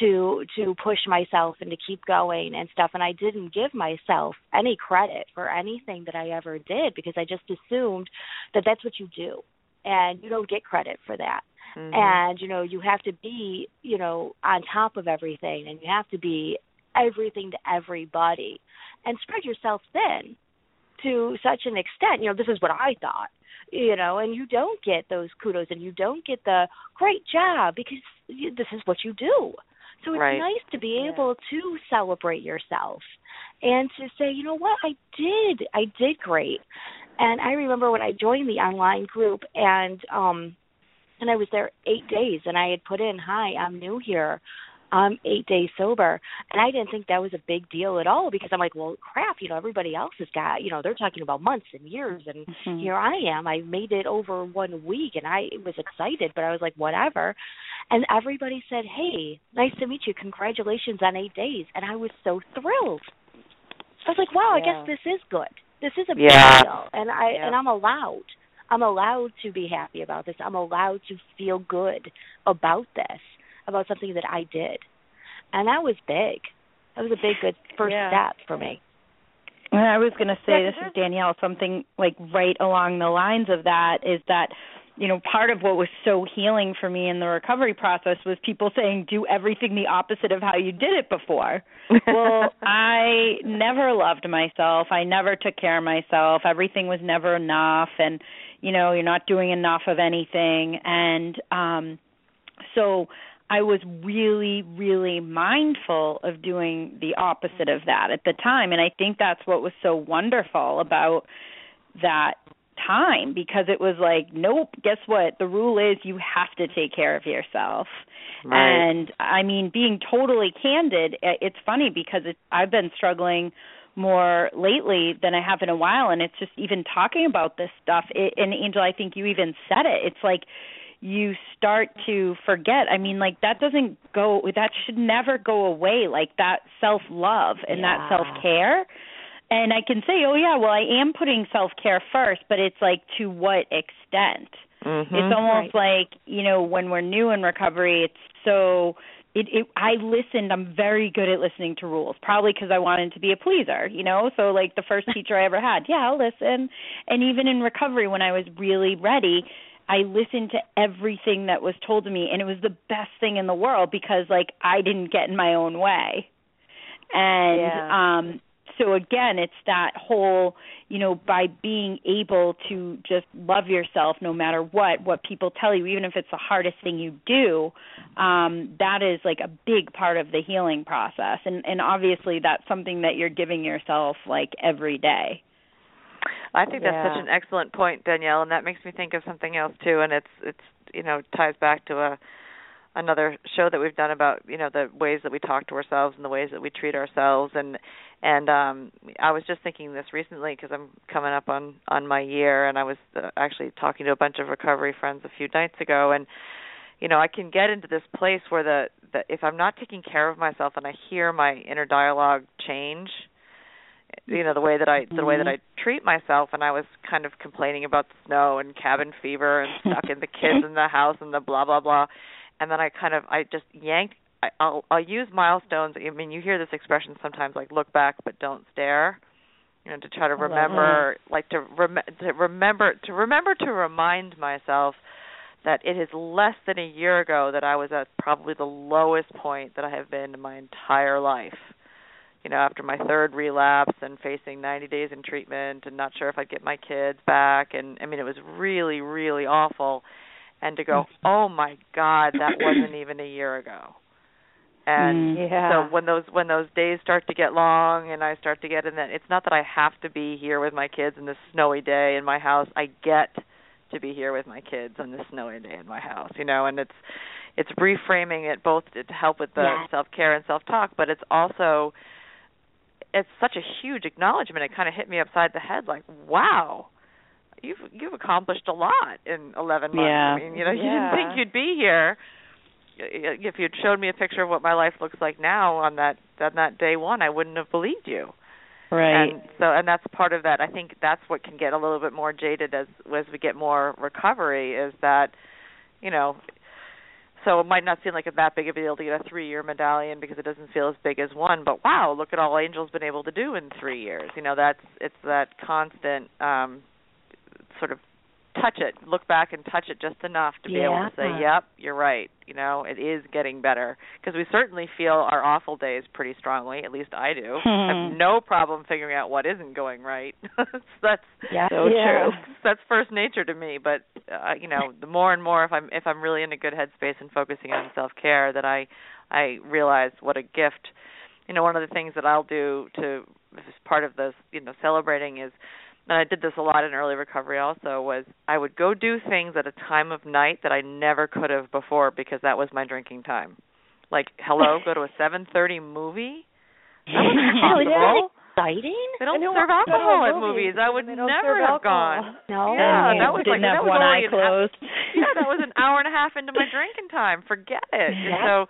Speaker 5: to to push myself and to keep going and stuff. And i didn't give myself any credit for anything that i ever did because i just assumed that that's what you do. And you don't get credit for that.
Speaker 4: Mhm.
Speaker 5: and you know you have to be you know on top of everything and you have to be everything to everybody and spread yourself thin to such an extent you know this is what i thought you know and you don't get those kudos and you don't get the great job because you, this is what you do so it's
Speaker 4: Right.
Speaker 5: nice to be
Speaker 3: Yeah.
Speaker 5: able to celebrate yourself and to say you know what i did i did great and i remember when i joined the online group and um and I was there eight days, and I had put in, "Hi, I'm new here. I'm eight days sober," and I didn't think that was a big deal at all because I'm like, "Well, crap, you know, everybody else has got, you know, they're talking about months and years, and
Speaker 6: Mhm.
Speaker 5: here I am. I made it over one week, and I was excited, but I was like, whatever." And everybody said, "Hey, nice to meet you. Congratulations on eight days," and I was so thrilled. I was like, "Wow, I guess this is good. This is a big
Speaker 4: Yeah.
Speaker 5: deal, and I
Speaker 4: Yeah.
Speaker 5: and I'm allowed." I'm allowed to be happy about this. I'm allowed to feel good about this, about something that I did. And that was big. That was a big good first
Speaker 3: Yeah.
Speaker 5: step for me.
Speaker 6: And I was going to say,
Speaker 3: Yeah,
Speaker 6: this
Speaker 3: 'cause
Speaker 6: is Danielle, something like right along the lines of that is that, you know, part of what was so healing for me in the recovery process was people saying, do everything the opposite of how you did it before. well, I never loved myself. I never took care of myself. Everything was never enough. And, you know, you're not doing enough of anything. And, um, so I was really, really mindful of doing the opposite of that at the time. And I think that's what was so wonderful about that time because it was like, nope, guess what? The rule is you have to take care of yourself.
Speaker 4: Right.
Speaker 6: And I mean, being totally candid, it's funny because it, I've been struggling more lately than I have in a while, and it's just even talking about this stuff. It, and Angel, I think you even said it. It's like you start to forget. I mean, like that doesn't go. That should never go away. Like that self love and that self care. And I can say, oh yeah, well I am putting self care first, but it's like to what extent?
Speaker 4: Mhm.
Speaker 6: It's almost like you know when we're new in recovery, it's so. It, it I listened. I'm very good at listening to rules, probably because I wanted to be a pleaser, you know. So like the first teacher I ever had, yeah, I'll listen. And even in recovery, when I was really ready, I listened to everything that was told to me, and it was the best thing in the world because like I didn't get in my own way. And
Speaker 3: Yeah.
Speaker 6: um so again it's that whole you know by being able to just love yourself no matter what what people tell you even if it's the hardest thing you do um that is like a big part of the healing process and and obviously that's something that you're giving yourself like every day
Speaker 4: I think that's such an excellent point, Danielle, and that makes me think of something else too. And it's it's you know ties back to a another show that we've done about you know the ways that we talk to ourselves and the ways that we treat ourselves. And and um I was just thinking this recently because I'm coming up on on my year, and I was uh, actually talking to a bunch of recovery friends a few nights ago, and you know I can get into this place where the, the if I'm not taking care of myself and I hear my inner dialogue change you know the way that I the way that I treat myself and I was kind of complaining about the snow and cabin fever and stuck in the kids in the house and the blah blah blah. And then I kind of I just yanked I, I'll I'll use milestones. I mean you hear this expression sometimes like look back but don't stare you know to try to remember like to rem- to remember to remember to remind myself that it is less than a year ago that I was at probably the lowest point that I have been in my entire life you know, after my third relapse and facing 90 days in treatment and not sure if I'd get my kids back and I mean it was really really awful and to go,
Speaker 3: Mm-hmm.
Speaker 4: "Oh my god, that wasn't even a year ago." And
Speaker 3: Mm, yeah.
Speaker 4: so when those when those days start to get long and I start to get in that it's not that I have to be here with my kids in this snowy day in my house. I get to be here with my kids on this snowy day in my house, you know, and it's it's reframing it both to help with the
Speaker 5: Yeah.
Speaker 4: self-care and self-talk, but it's also it's such a huge acknowledgement. It kind of hit me upside the head like, "Wow, you've you've accomplished a lot in 11 months.
Speaker 6: Yeah.
Speaker 4: I mean, you know, you
Speaker 3: Yeah.
Speaker 4: didn't think you'd be here. If you'd showed me a picture of what my life looks like now on that on that day one, I wouldn't have believed you.
Speaker 6: Right.
Speaker 4: And so, and that's part of that. I think that's what can get a little bit more jaded as as we get more recovery. Is that, you know, so it might not seem like a that big of a deal to get a three year medallion because it doesn't feel as big as one. But wow, look at all Angel's been able to do in three years. You know, that's it's that constant um sort of touch it, look back and touch it just enough to be able to say, "Yep, you're right." You know, it is getting better because we certainly feel our awful days pretty strongly. At least I do. I have no problem figuring out what isn't going right. that's
Speaker 5: Yeah.
Speaker 6: so
Speaker 3: Yeah.
Speaker 6: true.
Speaker 4: that's first nature to me. But uh, you know, the more and more if I'm if I'm really in a good headspace and focusing on self care, that I I realize what a gift. You know, one of the things that I'll do to as part of this, you know, celebrating is and I did this a lot in early recovery also was I would go do things at a time of night that I never could have before because that was my drinking time. Like, hello, go to a 7:30 movie? That wasn't
Speaker 5: isn't that
Speaker 4: possible.
Speaker 5: exciting?
Speaker 4: They don't serve
Speaker 3: wants to go to
Speaker 4: alcohol at
Speaker 3: movies
Speaker 4: movies. I would
Speaker 3: when they don't
Speaker 4: never have
Speaker 3: alcohol?
Speaker 4: gone.
Speaker 5: No.
Speaker 4: Yeah, that was like that was
Speaker 6: one eye
Speaker 4: an
Speaker 6: closed.
Speaker 4: yeah, that was an hour and a half into my drinking time. Forget it. So,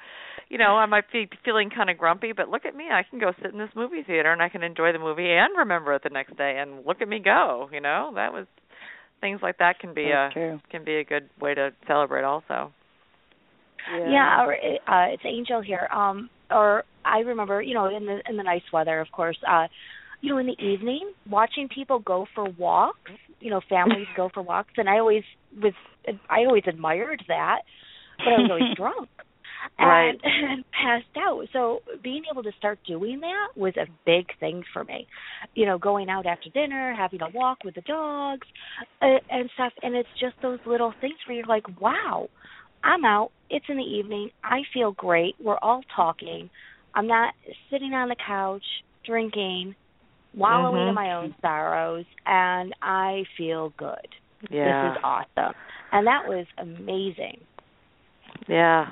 Speaker 4: you know, I might be feeling kind of grumpy, but look at me. I can go sit in this movie theater and I can enjoy the movie and remember it the next day. And look at me go. You know, that was things like that can be
Speaker 6: That's
Speaker 4: a
Speaker 6: true.
Speaker 4: can be a good way to celebrate also.
Speaker 5: Yeah, or uh, it's Angel here. Um, or I remember, you know, in the in the nice weather, of course. Uh, you know, in the evening, watching people go for walks. You know, families go for walks, and I always was, I always admired that, but I was always drunk.
Speaker 4: Right.
Speaker 5: And, and passed out. So being able to start doing that was a big thing for me. You know, going out after dinner, having a walk with the dogs, uh, and stuff. And it's just those little things where you're like, wow, I'm out. It's in the evening. I feel great. We're all talking. I'm not sitting on the couch drinking, wallowing
Speaker 4: Mhm.
Speaker 5: in my own sorrows, and I feel good.
Speaker 4: Yeah.
Speaker 5: This is awesome. And that was amazing.
Speaker 4: yeah.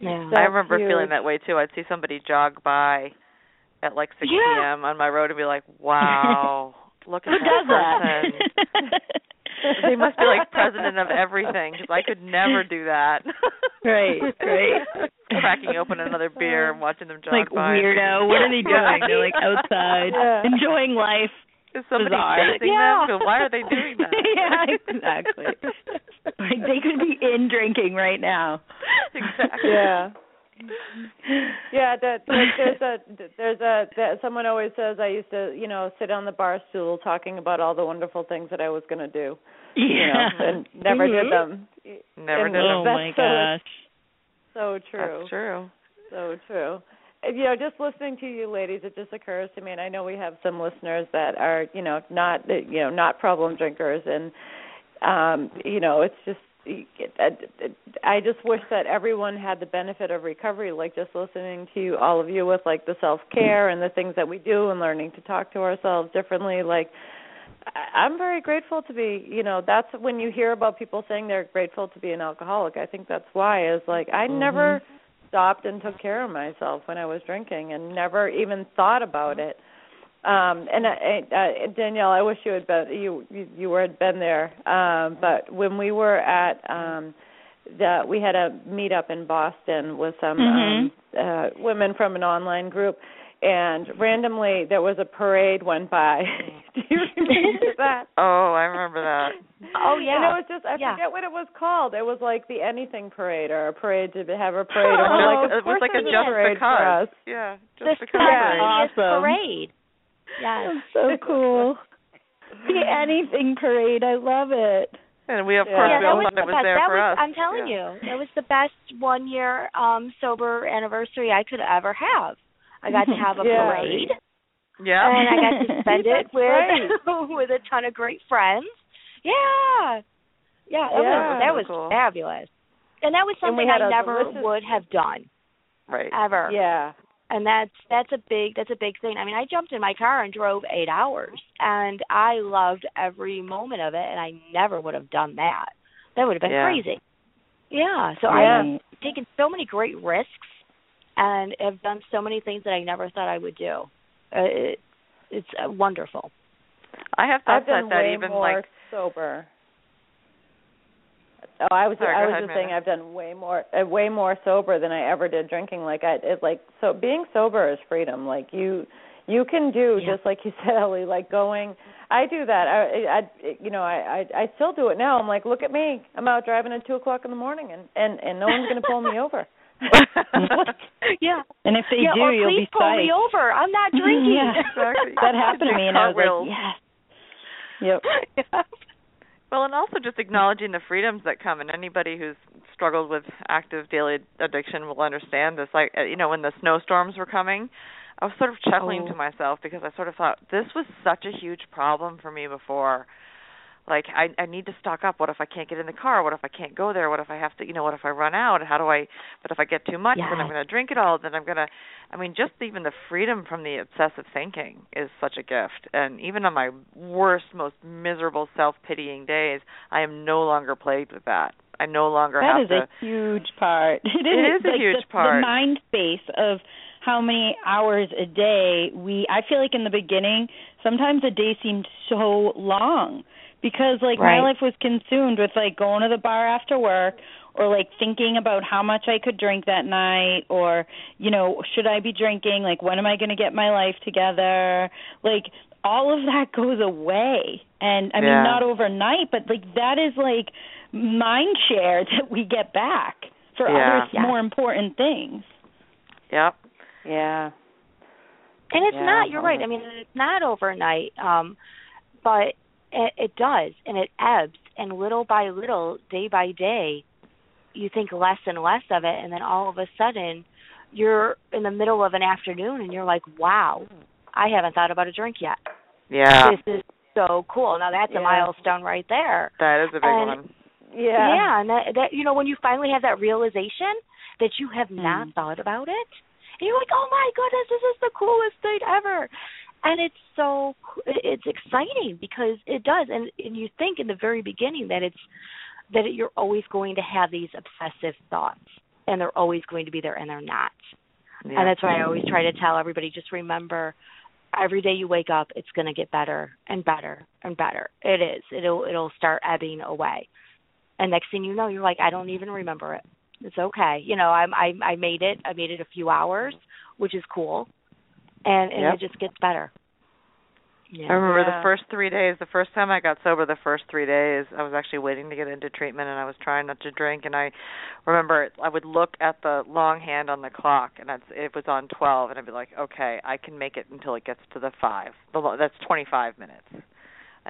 Speaker 5: Yeah.
Speaker 4: I remember
Speaker 3: huge.
Speaker 4: feeling that way too. I'd see somebody jog by at like 6
Speaker 5: Yeah.
Speaker 4: p.m. on my road and be like, "Wow, look at
Speaker 6: Who
Speaker 4: that
Speaker 6: does
Speaker 4: person."
Speaker 6: that?
Speaker 4: they must be like president of everything because I could never do that.
Speaker 6: Right, right.
Speaker 4: Cracking open another beer and watching them jog
Speaker 6: like
Speaker 4: by.
Speaker 6: weirdo. What are they doing? They're like outside,
Speaker 3: Yeah.
Speaker 6: enjoying life.
Speaker 4: Is somebody
Speaker 6: Bizarre.
Speaker 4: chasing
Speaker 5: Yeah.
Speaker 4: them? Why are they doing that?
Speaker 6: yeah, exactly. like they could be in drinking right now.
Speaker 4: exactly.
Speaker 3: yeah yeah that, that there's a there's a that someone always says i used to you know sit on the bar stool talking about all the wonderful things that i was going to do
Speaker 6: Yeah.
Speaker 3: you know and never did
Speaker 6: Mhm.
Speaker 3: them
Speaker 4: Never
Speaker 3: And
Speaker 4: did
Speaker 6: Oh
Speaker 4: them.
Speaker 3: that's
Speaker 6: my
Speaker 3: so-
Speaker 6: gosh.
Speaker 3: so true
Speaker 4: That's true.
Speaker 3: so true And, you know just listening to you ladies it just occurs to me and i know we have some listeners that are you know not you know not problem drinkers and um you know it's just I just wish that everyone had the benefit of recovery, like just listening to all of you with like the self care and the things that we do and learning to talk to ourselves differently. Like, I'm very grateful to be, you know, that's when you hear about people saying they're grateful to be an alcoholic. I think that's why is like I never stopped and took care of myself when I was drinking and never even thought about it. Um and uh, uh, Danielle I wish you had been you you, you were had been there. Um but when we were at um the we had a meet up in Boston with some um uh women from an online group and randomly there was a parade went by do you remember that
Speaker 4: Oh, I remember that.
Speaker 5: Oh yeah.
Speaker 3: and it was just I
Speaker 5: Yeah.
Speaker 3: forget what it was called. It was like the anything parade or a parade to have a parade. And we're
Speaker 4: Oh,
Speaker 3: like,
Speaker 4: it was like a
Speaker 3: there's
Speaker 4: just
Speaker 3: parade for
Speaker 4: because.
Speaker 3: us.
Speaker 4: Yeah,
Speaker 5: the
Speaker 4: just because.
Speaker 3: Yeah.
Speaker 5: spontaneous
Speaker 6: Awesome.
Speaker 5: parade. Yes.
Speaker 6: That's so cool. The anything parade. I love it.
Speaker 4: And we of
Speaker 3: Yeah.
Speaker 4: course
Speaker 5: yeah,
Speaker 4: we
Speaker 5: that
Speaker 4: all
Speaker 5: was
Speaker 4: thought
Speaker 5: the
Speaker 4: it was
Speaker 5: best.
Speaker 4: there
Speaker 5: that
Speaker 4: for
Speaker 5: was,
Speaker 4: us.
Speaker 5: I'm telling
Speaker 4: Yeah.
Speaker 5: you, that was the best one year um sober anniversary I could ever have. I got to have a
Speaker 3: Yeah.
Speaker 5: parade.
Speaker 4: Yeah.
Speaker 5: And I got to spend it with with a ton of great friends. Yeah. Yeah, that
Speaker 3: Yeah.
Speaker 5: was that was
Speaker 4: Cool.
Speaker 5: fabulous. And that was something I never
Speaker 3: delicious-
Speaker 5: would have done
Speaker 4: right.
Speaker 5: ever.
Speaker 3: Yeah.
Speaker 5: And that's that's a big that's a big thing. I mean, I jumped in my car and drove 8 hours and I loved every moment of it and I never would have done that. That would have been
Speaker 4: Yeah.
Speaker 5: crazy. Yeah, so
Speaker 3: Yeah.
Speaker 5: I've taken so many great risks and have done so many things that I never thought I would do. Uh, it, it's uh, wonderful.
Speaker 4: I have
Speaker 3: I've
Speaker 4: thought
Speaker 3: done
Speaker 4: that that
Speaker 3: way
Speaker 4: even
Speaker 3: more
Speaker 4: like
Speaker 3: sober. Oh, I was
Speaker 4: Sorry,
Speaker 3: I was
Speaker 4: ahead,
Speaker 3: just saying I've done way more uh, way more sober than I ever did drinking. Like I it like so being sober is freedom. Like you you can do
Speaker 5: Yeah.
Speaker 3: just like you said, Ellie. Like going. I do that. I I you know I I I still do it now. I'm like, look at me. I'm out driving at two o'clock in the morning, and and and no one's gonna pull me over.
Speaker 5: yeah.
Speaker 6: And if they
Speaker 5: yeah,
Speaker 6: do,
Speaker 5: or
Speaker 6: you'll
Speaker 5: please
Speaker 6: be
Speaker 5: pull me over. I'm not drinking.
Speaker 6: Yeah.
Speaker 4: Exactly.
Speaker 6: That happened to me, and I was
Speaker 4: Cartwheels.
Speaker 6: like, yes. Yep.
Speaker 5: yeah.
Speaker 4: Well, and also just acknowledging the freedoms that come, and anybody who's struggled with active daily addiction will understand this. Like, uh, you know, when the snowstorms were coming, I was sort of chuckling
Speaker 5: Oh.
Speaker 4: to myself because I sort of thought this was such a huge problem for me before. Like, I I need to stock up. What if I can't get in the car? What if I can't go there? What if I have to? You know, what if I run out? How do I? But if I get too much, then I'm going to drink it all. Then I'm going to. I mean, just even the freedom from the obsessive thinking is such a gift. And even on my worst, most miserable, self-pitying days, I am no longer plagued with that. I no longer
Speaker 6: That
Speaker 4: have
Speaker 6: is
Speaker 4: to.
Speaker 6: a huge part. It
Speaker 4: It
Speaker 6: is,
Speaker 4: is a
Speaker 6: like
Speaker 4: huge
Speaker 6: the,
Speaker 4: part.
Speaker 6: The mind space of how many hours a day we. I feel like in the beginning, sometimes a day seemed so long because like
Speaker 5: Right.
Speaker 6: my life was consumed with like going to the bar after work or like thinking about how much I could drink that night or you know should I be drinking like when am I going to get my life together like all of that goes away and I
Speaker 4: Yeah.
Speaker 6: mean not overnight but like that is like mind share that we get back for
Speaker 4: Yeah.
Speaker 6: other
Speaker 5: Yeah.
Speaker 6: more important things
Speaker 4: Yep.
Speaker 3: yeah.
Speaker 5: And it's
Speaker 3: Yeah,
Speaker 5: not. You're right I mean, it's not overnight, um, but it, it does, and it ebbs, and little by little, day by day, you think less and less of it, and then all of a sudden, you're in the middle of an afternoon, and you're like, "Wow, I haven't thought about a drink yet.
Speaker 4: Yeah.
Speaker 5: This is so cool." Now that's
Speaker 3: Yeah.
Speaker 5: a milestone right there.
Speaker 4: That is a big
Speaker 5: and-
Speaker 4: one.
Speaker 3: Yeah.
Speaker 5: Yeah, and that, that you know when you finally have that realization that you have not
Speaker 6: Mm.
Speaker 5: thought about it, and you're like, "Oh my goodness, this is the coolest thing ever," and it's so it's exciting because it does, and and you think in the very beginning that it's that you're always going to have these obsessive thoughts, and they're always going to be there, and they're not.
Speaker 4: Yeah.
Speaker 5: And that's why I always try to tell everybody just remember every day you wake up it's going to get better and better and better. It is. It'll it'll start ebbing away. And next thing you know you're like I don't even remember it. It's okay. You know, I'm I I made it. I made it a few hours, which is cool. And and
Speaker 4: Yep.
Speaker 5: it just gets better. Yeah.
Speaker 4: I remember
Speaker 3: Yeah.
Speaker 4: the first three days. The first time I got sober, the first three days, I was actually waiting to get into treatment, and I was trying not to drink. And I remember I would look at the long hand on the clock, and it's, it was on twelve, and I'd be like, okay, I can make it until it gets to the five. The lo- That's twenty-five minutes,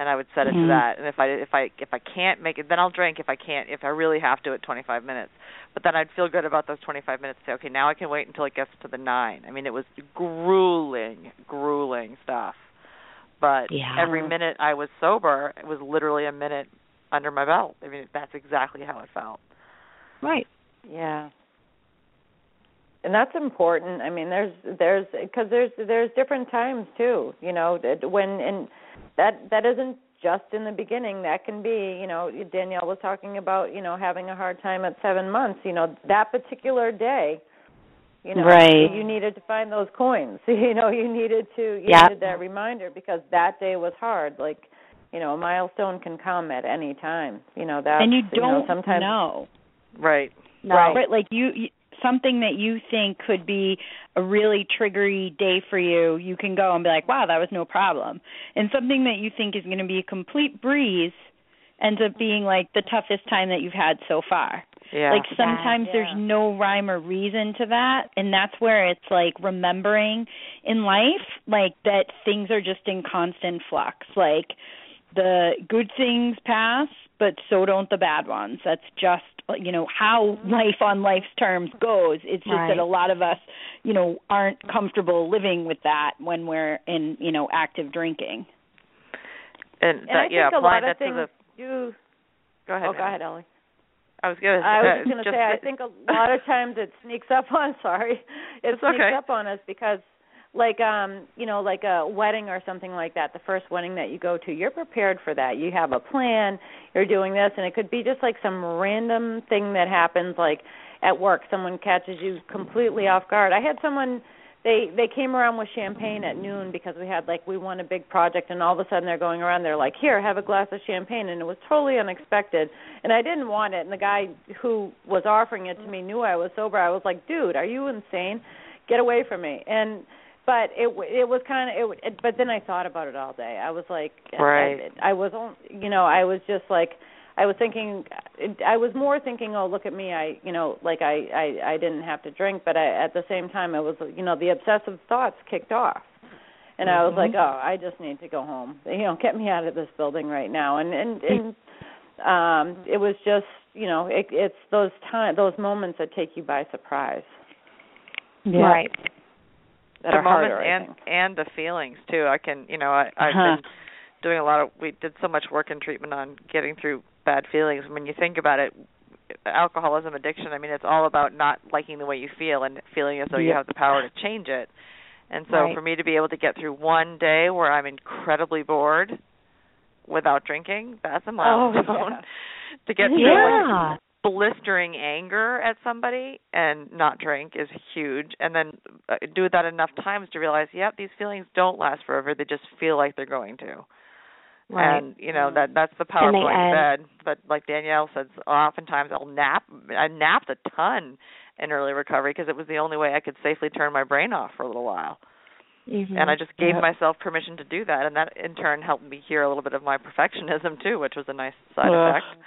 Speaker 4: and I would set it to
Speaker 6: Mhm.
Speaker 4: that. And if I if I if I can't make it, then I'll drink. If I can't, if I really have to, at twenty-five minutes. But then I'd feel good about those twenty-five minutes. Say, okay, now I can wait until it gets to the nine. I mean, it was grueling, grueling stuff but
Speaker 5: Yeah.
Speaker 4: every minute I was sober, it was literally a minute under my belt. I mean, that's exactly how it felt.
Speaker 5: Right.
Speaker 3: Yeah. And that's important. I mean, there's there's because there's there's different times too. You know, that when and that that isn't just in the beginning. That can be, you know, Danielle was talking about, you know, having a hard time at seven months. You know, that particular day, you know,
Speaker 6: Right.
Speaker 3: you needed to find those coins. You know, you needed to you
Speaker 5: Yep.
Speaker 3: needed that reminder because that day was hard. Like, you know, a milestone can come at any time. You know that.
Speaker 6: and you don't
Speaker 3: sometimes
Speaker 6: know.
Speaker 4: Right.
Speaker 5: No.
Speaker 6: Right, like you, you something that you think could be a really triggery day for you, you can go and be like, "Wow, that was no problem." And something that you think is going to be a complete breeze ends up being like the toughest time that you've had so far.
Speaker 4: Yeah.
Speaker 6: Like sometimes
Speaker 3: Yeah.
Speaker 6: there's no rhyme or reason to that, and that's where it's like remembering in life like that things are just in constant flux. Like the good things pass, but so don't the bad ones. That's just you know how life on life's terms goes it's just
Speaker 5: Right.
Speaker 6: that a lot of us you know aren't comfortable living with that when we're in you know active drinking
Speaker 4: And,
Speaker 3: And
Speaker 4: that,
Speaker 3: I
Speaker 4: yeah,
Speaker 3: think a lot of things
Speaker 4: the.
Speaker 3: do.
Speaker 4: Go ahead.
Speaker 3: Oh, go ahead, Ellie.
Speaker 4: I was gonna.
Speaker 3: I was
Speaker 4: uh,
Speaker 3: just going to say, I think a lot of times it sneaks up on. Sorry, it
Speaker 4: It's
Speaker 3: sneaks
Speaker 4: okay.
Speaker 3: up on us because, like, um, you know, like a wedding or something like that. The first wedding that you go to, you're prepared for that. You have a plan. You're doing this, and it could be just like some random thing that happens, like at work, someone catches you completely off guard. I had someone. They they came around with champagne at noon because we had like we won a big project and all of a sudden they're going around they're like here have a glass of champagne and it was totally unexpected and I didn't want it and the guy who was offering it to me knew I was sober. I was like, "Dude, are you insane? Get away from me." And but it it was kind of it, it but then I thought about it all day. I was like
Speaker 4: Right.
Speaker 3: I, I was on you know, I was just like I was thinking I was more thinking, "Oh, look at me. I, you know, like I I I didn't have to drink, but I at the same time I was, you know, the obsessive thoughts kicked off." And I was like, "Oh, I just need to go home. You know, get me out of this building right now." And and and um it was just, you know, it, it's those time those moments that take you by surprise.
Speaker 5: Right.
Speaker 3: That
Speaker 4: the
Speaker 3: are
Speaker 4: moments
Speaker 3: harder,
Speaker 4: and and the feelings too. I can, you know, I I've
Speaker 6: Uh-huh.
Speaker 4: been doing a lot of. We did so much work in treatment on getting through bad feelings. When you think about it, alcoholism addiction. I mean, it's all about not liking the way you feel and feeling as though you have the power to change it. And so,
Speaker 5: Right.
Speaker 4: for me to be able to get through one day where I'm incredibly bored without drinking, that's a
Speaker 3: Oh,
Speaker 4: milestone.
Speaker 3: yeah.
Speaker 4: to get through
Speaker 5: Yeah.
Speaker 4: Blistering anger at somebody and not drink is huge and then uh, do that enough times to realize yep these feelings don't last forever they just feel like they're going to
Speaker 5: Right.
Speaker 4: and you know that that's the power of
Speaker 5: they
Speaker 4: going bed but like danielle says oftentimes i'll nap i napped a ton in early recovery because it was the only way i could safely turn my brain off for a little while
Speaker 5: Mhm.
Speaker 4: and i just gave
Speaker 6: Yep.
Speaker 4: myself permission to do that and that in turn helped me hear a little bit of my perfectionism too which was a nice side
Speaker 6: Ugh.
Speaker 4: effect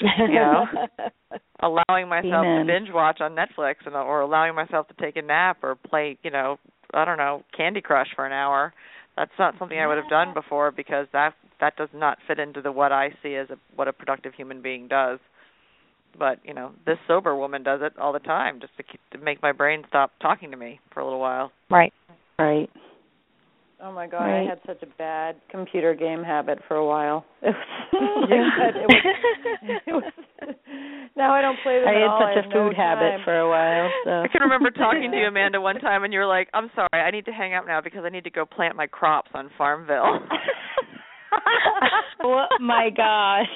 Speaker 4: you know allowing myself
Speaker 6: Amen.
Speaker 4: to binge watch on Netflix and or allowing myself to take a nap or play, you know, I don't know, Candy Crush for an hour. That's not something I would have done before because that that does not fit into the what I see as a what a productive human being does. But, you know, this sober woman does it all the time just to keep, to make my brain stop talking to me for a little while.
Speaker 5: right.
Speaker 6: right
Speaker 3: Oh my god,
Speaker 6: Right.
Speaker 3: I had such a bad computer game habit for a while. It was
Speaker 6: Yeah.
Speaker 3: like. It was, it was now I don't play them
Speaker 6: i had
Speaker 3: all.
Speaker 6: such
Speaker 3: I
Speaker 6: a
Speaker 3: have no
Speaker 6: food habit
Speaker 3: time.
Speaker 6: for a while so
Speaker 4: I can remember talking to you Amanda one time and you were like, "I'm sorry, I need to hang up now because I need to go plant my crops on Farmville."
Speaker 6: oh my gosh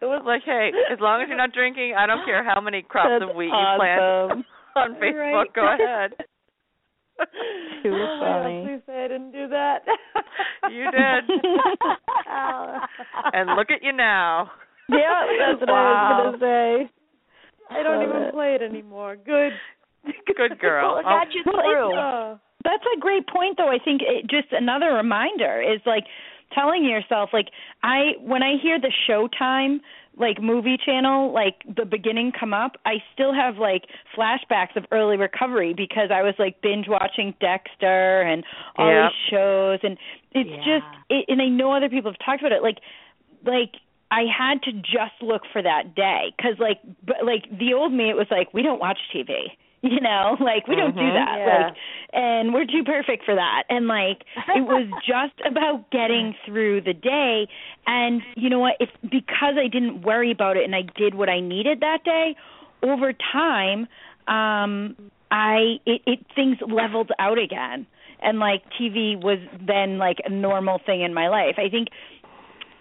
Speaker 4: It was like, hey, as long as you're not drinking, I don't care how many crops
Speaker 6: That's
Speaker 4: of wheat you plant on Facebook.
Speaker 3: Right.
Speaker 4: Go ahead.
Speaker 6: Too
Speaker 3: Oh,
Speaker 6: funny.
Speaker 3: Please say I didn't do that.
Speaker 4: You did. and look at you now.
Speaker 6: yeah that's what i was gonna say
Speaker 3: I don't
Speaker 6: Love
Speaker 3: even
Speaker 6: it.
Speaker 3: play it anymore. Good.
Speaker 4: Good girl.
Speaker 5: Well, oh, got you through.
Speaker 3: Oh.
Speaker 6: That's a great point, though. I think it, just another reminder is like telling yourself, like I when I hear the Showtime like movie channel, like the beginning come up, I still have like flashbacks of early recovery because I was like binge watching Dexter and all
Speaker 4: Yep.
Speaker 6: these shows, and it's
Speaker 5: Yeah.
Speaker 6: just, it, and I know other people have talked about it, like, like I had to just look for that day because like but like the old me it was like we don't watch TV you know like we don't do
Speaker 4: Mhm.
Speaker 6: that
Speaker 3: Yeah.
Speaker 6: like and we're too perfect for that. And like it was just about getting through the day. And you know what? It's because I didn't worry about it and I did what I needed that day over time um I it, it things leveled out again. And like TV was then like a normal thing in my life. I think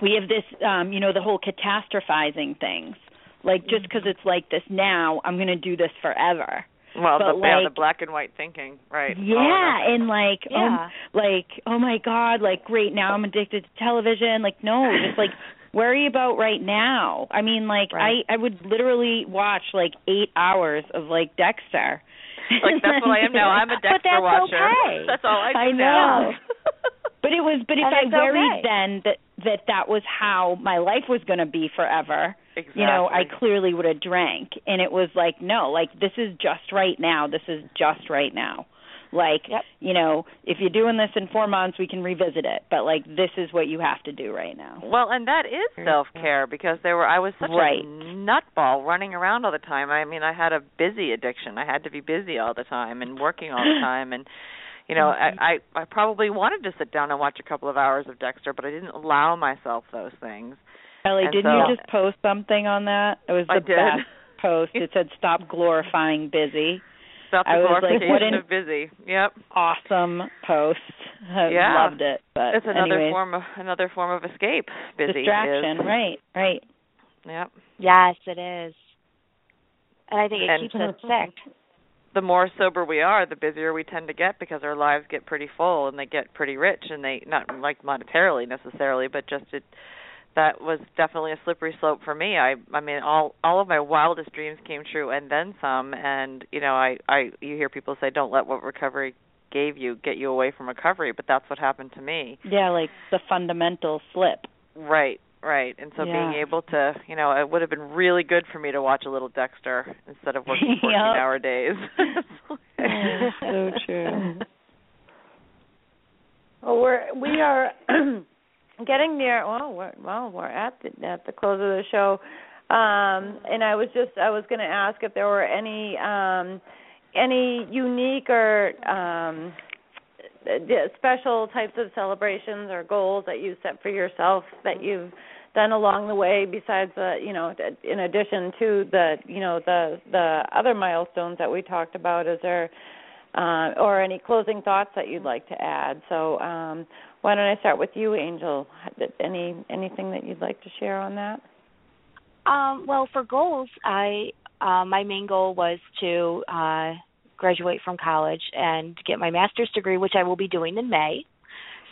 Speaker 6: we have this um you know the whole catastrophizing things. Like just because it's like this now i'm going to do this forever
Speaker 4: Well,
Speaker 6: But,
Speaker 4: the, yeah, the black and white thinking, right? Oh,
Speaker 6: yeah
Speaker 4: nothing.
Speaker 6: and like oh,
Speaker 5: Yeah.
Speaker 6: oh like oh my god like great now i'm addicted to television like no just like worry about right now i mean like
Speaker 5: Right.
Speaker 6: i i would literally watch like 8 hours of like dexter
Speaker 4: like that's what I am now. I'm a Dexter
Speaker 5: But that's
Speaker 4: watcher.
Speaker 5: okay.
Speaker 4: That's all I do
Speaker 6: I
Speaker 4: now.
Speaker 6: Know. But it was, but if I worried
Speaker 5: okay.
Speaker 6: then that that that was how my life was going to be forever,
Speaker 4: exactly.
Speaker 6: you know, I clearly would have drank. And it was like, no, like this is just right now. This is just right now. Like,
Speaker 5: Yep.
Speaker 6: you know, if you're doing this in 4 months, we can revisit it, but like this is what you have to do right now.
Speaker 4: Well, and that is self care because there were I was such
Speaker 6: Right.
Speaker 4: a nutball running around all the time. I mean, I had a busy addiction. I had to be busy all the time and working all the time and you know,
Speaker 6: Mm-hmm.
Speaker 4: I, I I probably wanted to sit down and watch a couple of hours of Dexter, but I didn't allow myself those things.
Speaker 6: Ellie,
Speaker 4: And
Speaker 6: didn't
Speaker 4: so-
Speaker 6: you just post something on that? It was the
Speaker 4: I did.
Speaker 6: best post. It said stop glorifying busy.
Speaker 4: Stop the
Speaker 6: I was like,
Speaker 4: glorification
Speaker 6: what an-
Speaker 4: of busy. Yep.
Speaker 6: Awesome post. I
Speaker 4: Yeah.
Speaker 6: loved it. But
Speaker 4: it's another
Speaker 6: anyways,
Speaker 4: form of another form of escape. Busy
Speaker 6: distraction.
Speaker 4: is.
Speaker 6: Right, right.
Speaker 4: Yep.
Speaker 5: Yes, it is. And I think it
Speaker 4: And-
Speaker 5: keeps us sick.
Speaker 4: The more sober we are, the busier we tend to get because our lives get pretty full and they get pretty rich and they not like monetarily necessarily, but just it that was definitely a slippery slope for me. I I mean all all of my wildest dreams came true and then some and you know, I I you hear people say don't let what recovery gave you get you away from recovery, but that's what happened to me.
Speaker 6: Yeah, like the fundamental slip.
Speaker 4: Right, right. And so being able to, you know, it would have been really good for me to watch a little Dexter instead of working 14
Speaker 6: Yep.
Speaker 4: hour days.
Speaker 6: so true.
Speaker 3: Well, we're we are getting near. Well, we're well, we're at the at the close of the show, um, and I was just I was going to ask if there were any um, any unique or um, special types of celebrations or goals that you set for yourself that you've done along the way besides the you know in addition to the you know the the other milestones that we talked about is there uh, or any closing thoughts that you'd like to add. So um, why don't I start with you, Angel? Any anything that you'd like to share on that?
Speaker 5: Um, well, for goals, I uh, my main goal was to uh, graduate from college and get my master's degree, which I will be doing in May.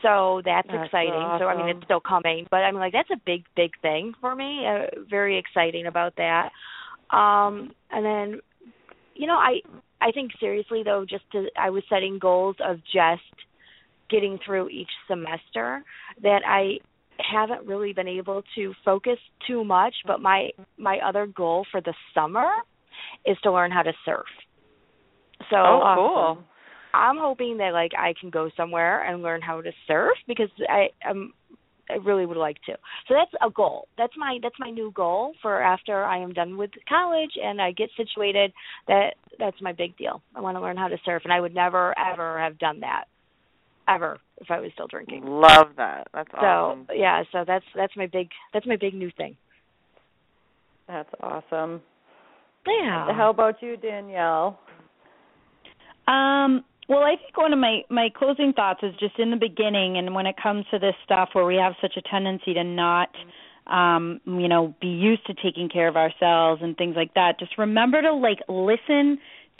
Speaker 5: So that's,
Speaker 3: That's
Speaker 5: exciting. So I mean, it's still coming, but I mean, like that's a big, big thing for me. Uh, very exciting about that. Um, and then, you know, I I think seriously though, just to I was setting goals of just getting through each semester that I haven't really been able to focus too much but my my other goal for the summer is to learn how to surf so
Speaker 4: oh, cool.
Speaker 5: i'm hoping that like i can go somewhere and learn how to surf because i um i really would like to so that's a goal that's my that's my new goal for after i am done with college and i get situated that that's my big deal i want to learn how to surf and i would never ever have done that ever if i was still drinking
Speaker 4: Love that. That's
Speaker 5: so
Speaker 4: awesome.
Speaker 5: yeah, so that's that's my big that's my big new thing.
Speaker 3: That's awesome.
Speaker 5: Yeah.
Speaker 3: How about you, Danielle?
Speaker 6: Um, well, I think one of my my closing thoughts is just in the beginning, and when it comes to this stuff where we have such a tendency to not, um, you know, be used to taking care of ourselves and things like that. Just remember to like listen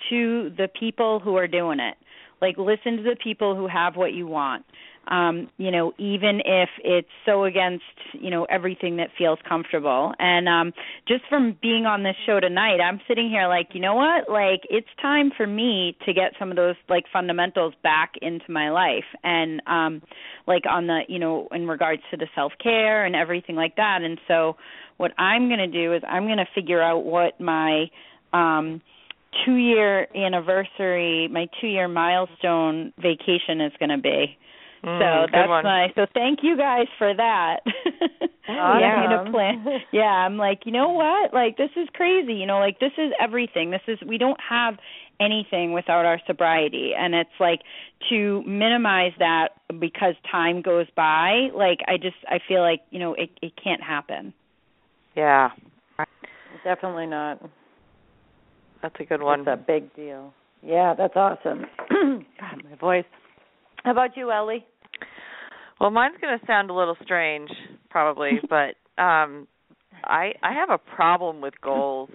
Speaker 6: to the people who are doing it. Like listen to the people who have what you want. Um, you know, even if it's so against, you know, everything that feels comfortable. And um just from being on this show tonight, I'm sitting here like, you know what? Like it's time for me to get some of those like fundamentals back into my life. And um like on the, you know, in regards to the self-care and everything like that. And so what I'm going to do is I'm going to figure out what my um two year anniversary, my two year milestone vacation is going to be.
Speaker 4: Mm,
Speaker 6: so that's
Speaker 4: one.
Speaker 6: my so thank you guys for that. yeah, I'm gonna plan. Yeah, I'm like, you know what? Like this is crazy. You know, like this is everything. This is we don't have anything without our sobriety, and it's like to minimize that because time goes by. Like I just I feel like you know it it can't happen.
Speaker 4: Yeah,
Speaker 3: Definitely not.
Speaker 4: that's a good one.
Speaker 3: that's a big deal. Yeah, that's awesome. God, my voice. How about you, Ellie?
Speaker 4: Well, mine's going to sound a little strange, probably, but um I I have a problem with goals.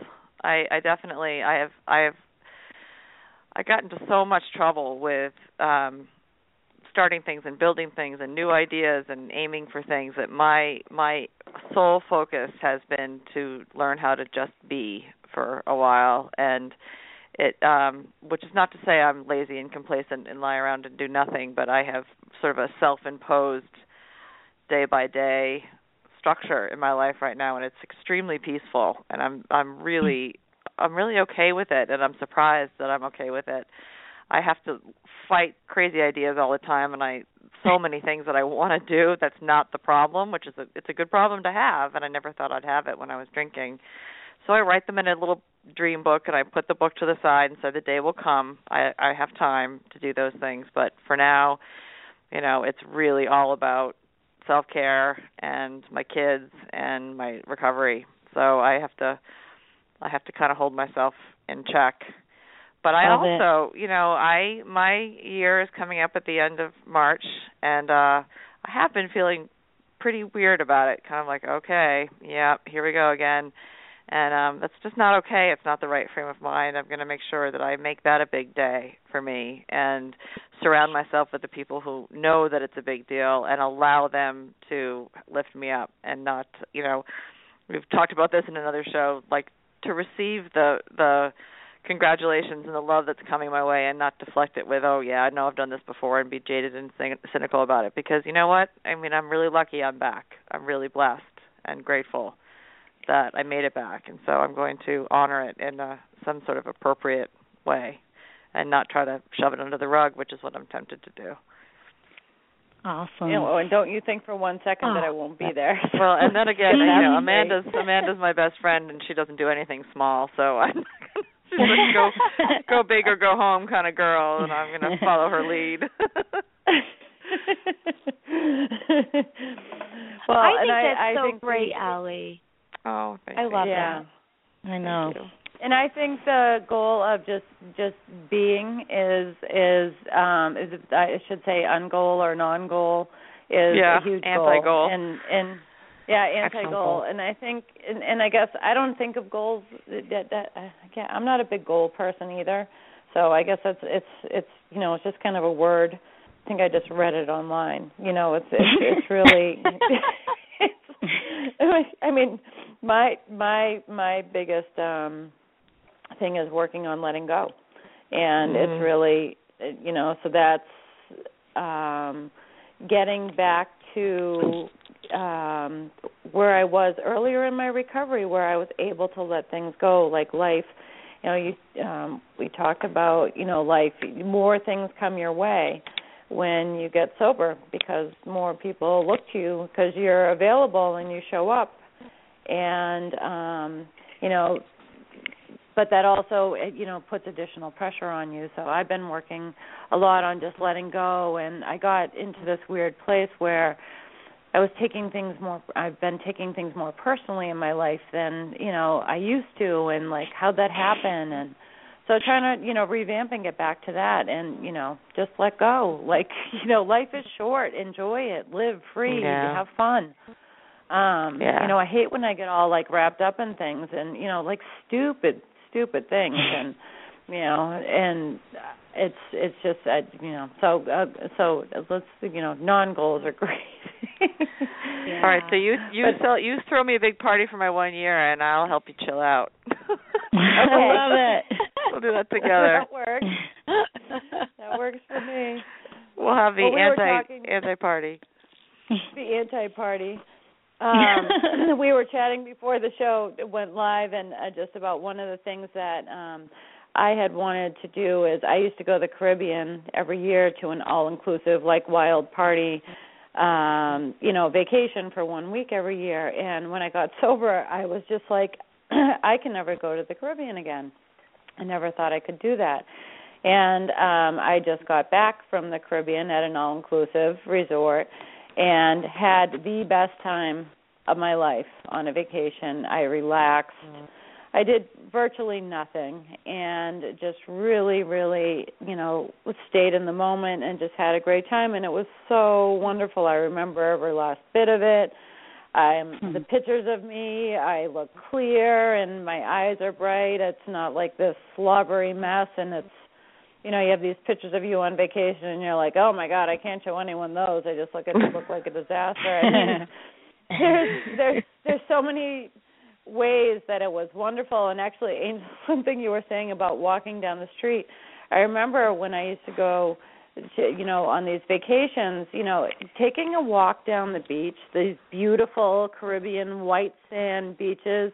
Speaker 4: I I definitely I have I have I got into so much trouble with um starting things and building things and new ideas and aiming for things that my my sole focus has been to learn how to just be for a while and it um which is not to say I'm lazy and complacent and lie around and do nothing, but I have sort of a self-imposed day by day structure in my life right now and it's extremely peaceful and I'm I'm really I'm really okay with it and I'm surprised that I'm okay with it. I have to fight crazy ideas all the time, and I so many things that I want to do. That's not the problem, which is a it's a good problem to have, and I never thought I'd have it when I was drinking. So I write them in a little dream book, and I put the book to the side and say the day will come. I I have time to do those things, but for now, you know, it's really all about self care and my kids and my recovery. So I have to I have to kind of hold myself in check. But I
Speaker 6: Love
Speaker 4: also, you know, I my year is coming up at the end of March and uh I have been feeling pretty weird about it. Kind of like, okay, yeah, here we go again. And um that's just not okay. It's not the right frame of mind. I'm going to make sure that I make that a big day for me and surround myself with the people who know that it's a big deal and allow them to lift me up and not, you know, we've talked about this in another show like to receive the the congratulations and the love that's coming my way and not deflect it with oh yeah i know i've done this before and be jaded and cynical about it because you know what i mean i'm really lucky i'm back i'm really blessed and grateful that i made it back and so i'm going to honor it in a, some sort of appropriate way and not try to shove it under the rug which is what i'm tempted to do
Speaker 6: Awesome.
Speaker 3: You know, and don't you think for one second
Speaker 6: Oh,
Speaker 3: that I oh. won't be there.
Speaker 4: well and then again you know
Speaker 3: That's
Speaker 4: amanda's amanda's my best friend and she doesn't do anything small so i'm she's like go go big or go home kind of girl and i'm going to follow her lead
Speaker 3: well,
Speaker 5: I think
Speaker 3: and I,
Speaker 5: that's
Speaker 3: I
Speaker 5: so
Speaker 3: think
Speaker 5: great,
Speaker 3: the-
Speaker 5: Allie.
Speaker 4: Oh thank
Speaker 5: I
Speaker 4: you.
Speaker 5: love
Speaker 3: yeah.
Speaker 6: I know.
Speaker 3: And I think the goal of just just being is is um is I should say ungoal or non goal is
Speaker 4: Yeah,
Speaker 3: a huge
Speaker 4: anti-goal.
Speaker 3: goal. And and yeah, anti
Speaker 6: Excellent
Speaker 3: goal.
Speaker 6: goal.
Speaker 3: And I think and, and I guess I don't think of goals that that I can't, I'm not a big goal person either. So I guess that's it's it's you know, it's just kind of a word. I think I just read it online. You know, it's it's it's really it's, I mean, my my my biggest um thing is working on letting go and
Speaker 4: Mhm.
Speaker 3: it's really you know so that's um getting back to um where I was earlier in my recovery where I was able to let things go like life you know you um we talk about you know life more things come your way when you get sober because more people look to you because you're available and you show up and um you know but that also you know puts additional pressure on you. So i've been working a lot on just letting go. And i got into this weird place where i was taking things more i've been taking things more personally in my life than you know i used to. And like how'd that happen? And so trying to you know revamp and get back to that and you know just let go. Like you know life is short. Enjoy it. Live free.
Speaker 4: Yeah.
Speaker 3: have fun um
Speaker 4: Yeah.
Speaker 3: you know i hate when i get all like wrapped up in things and you know like stupid stupid things and you know and it's it's just uh, you know so uh, so let's you know non goals are great yeah.
Speaker 4: All right, so you you
Speaker 3: But-
Speaker 4: sell you throw me a big party for my one year, and I'll help you chill out.
Speaker 6: I love it.
Speaker 4: We'll do that together.
Speaker 3: that works that works for me
Speaker 4: We'll have the
Speaker 3: Well, we
Speaker 4: anti anti party.
Speaker 3: the anti party um we were chatting before the show went live and uh, just about one of the things that um I had wanted to do is I used to go to the Caribbean every year to an all inclusive like wild party um you know vacation for one week every year and when I got sober I was just like I can never go to the Caribbean again. I never thought I could do that. And um I just got back from the Caribbean at an all inclusive resort and had the best time of my life on a vacation. I relaxed. I did virtually nothing and just really, really, you know, stayed in the moment and just had a great time and it was so wonderful. I remember every last bit of it. I'm
Speaker 6: Hmm.
Speaker 3: the pictures of me, I look clear and my eyes are bright. It's not like this slobbery mess and it's you know, you have these pictures of you on vacation and you're like, Oh my god, I can't show anyone those. I just look at look like a disaster. I mean, there's there's there's so many ways that it was wonderful and actually Angel something you were saying about walking down the street. I remember when I used to go to, you know on these vacations, you know, taking a walk down the beach, these beautiful Caribbean white sand beaches,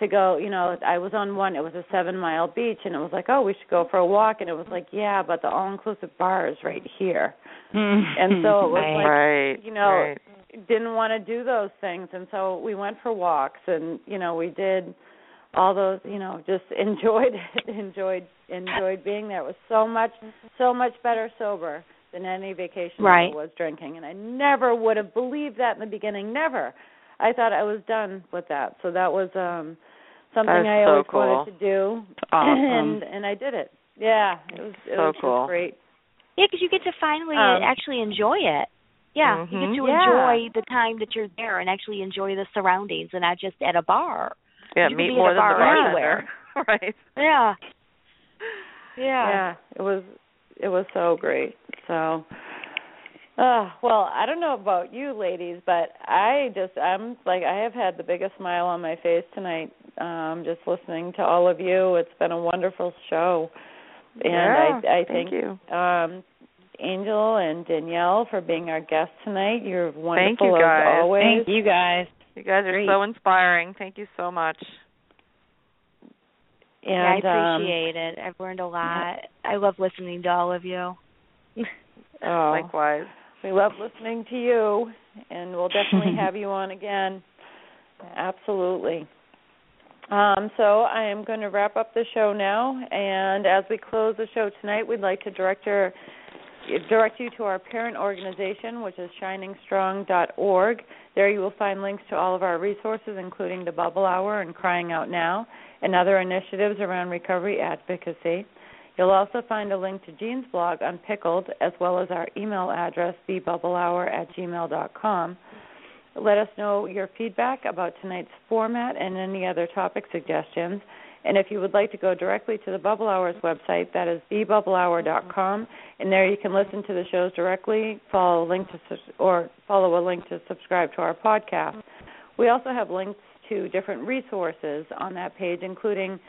Speaker 3: to go, you know, I was on one, it was a 7-mile beach and it was like, "Oh, we should go for a walk." And it was like, "Yeah, but the all-inclusive bar is right here." Hmm. and so it was like,
Speaker 4: right,
Speaker 3: you know,
Speaker 4: right.
Speaker 3: didn't want to do those things and so we went for walks and, you know, we did all those, you know, just enjoyed it, enjoyed enjoyed being there. It was so much so much better sober than any vacation
Speaker 5: Right.
Speaker 3: I was drinking and I never would have believed that in the beginning, never. I thought I was done with that. So that was um something
Speaker 4: That is
Speaker 3: I
Speaker 4: so
Speaker 3: always
Speaker 4: cool.
Speaker 3: wanted to do
Speaker 6: Awesome.
Speaker 3: and and I did it. Yeah, it was it
Speaker 4: So
Speaker 3: was
Speaker 4: cool.
Speaker 3: great.
Speaker 5: Yeah, because you get to finally
Speaker 3: Um,
Speaker 5: actually enjoy it. Yeah, you
Speaker 4: Mhm.
Speaker 5: get to
Speaker 3: Yeah.
Speaker 5: enjoy the time that you're there and actually enjoy the surroundings and not just at a bar.
Speaker 4: Yeah,
Speaker 5: you could
Speaker 4: meet
Speaker 5: be at
Speaker 4: more
Speaker 5: a
Speaker 4: than the
Speaker 5: bar
Speaker 4: bartender.
Speaker 5: anywhere.
Speaker 4: right.
Speaker 5: Yeah.
Speaker 3: Yeah. yeah it was it was so great so uh well i don't know about you ladies but i just i'm like i have had the biggest smile on my face tonight um just listening to all of you it's been a wonderful show and
Speaker 4: yeah,
Speaker 3: i i
Speaker 4: thank
Speaker 3: think
Speaker 4: you.
Speaker 3: um angel and danielle for being our guests tonight you're wonderful thank
Speaker 4: you, guys.
Speaker 3: as always
Speaker 6: Thank you guys.
Speaker 4: You guys are
Speaker 3: Great.
Speaker 4: so inspiring. Thank you so much.
Speaker 3: and
Speaker 5: yeah, I
Speaker 3: um,
Speaker 5: appreciate it. I've learned a lot. I love listening to all of you.
Speaker 3: oh,
Speaker 4: Likewise.
Speaker 3: We love listening to you, and we'll definitely have you on again. Absolutely. Um, so I am going to wrap up the show now, and as we close the show tonight, we'd like to direct your direct you to our parent organization, which is shiningstrong.org. There you will find links to all of our resources, including the Bubble Hour and Crying Out Now, and other initiatives around recovery advocacy. You'll also find a link to Jean's blog Unpickled, as well as our email address, thebubblehour at gmail.com. Let us know your feedback about tonight's format and any other topic suggestions. And if you would like to go directly to the Bubble Hour's website, that is thebubblehour.com, and there you can listen to the shows directly, follow a link to or follow a link to subscribe to our podcast. We also have links to different resources on that page, including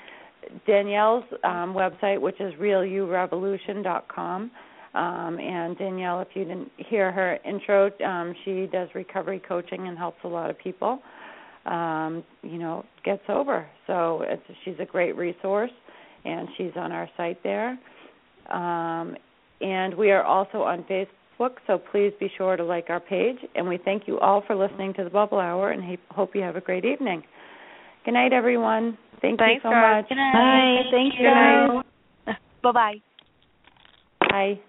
Speaker 3: Danielle's um, website, which is realurevolution.com. Um, and Danielle, if you didn't hear her intro, um, she does recovery coaching and helps a lot of people, um, you know, get sober. So it's, she's a great resource, and she's on our site there. Um, and we are also on Facebook, so please be sure to like our page. And we thank you all for listening to the Bubble Hour, and hope you have a great evening. Good night, everyone. Thank
Speaker 4: Thanks,
Speaker 3: you so
Speaker 4: guys.
Speaker 3: much.
Speaker 5: Good night.
Speaker 6: Bye.
Speaker 5: Thank
Speaker 6: Thanks,
Speaker 5: you.
Speaker 6: guys.
Speaker 5: Bye bye.
Speaker 3: Bye. Bye.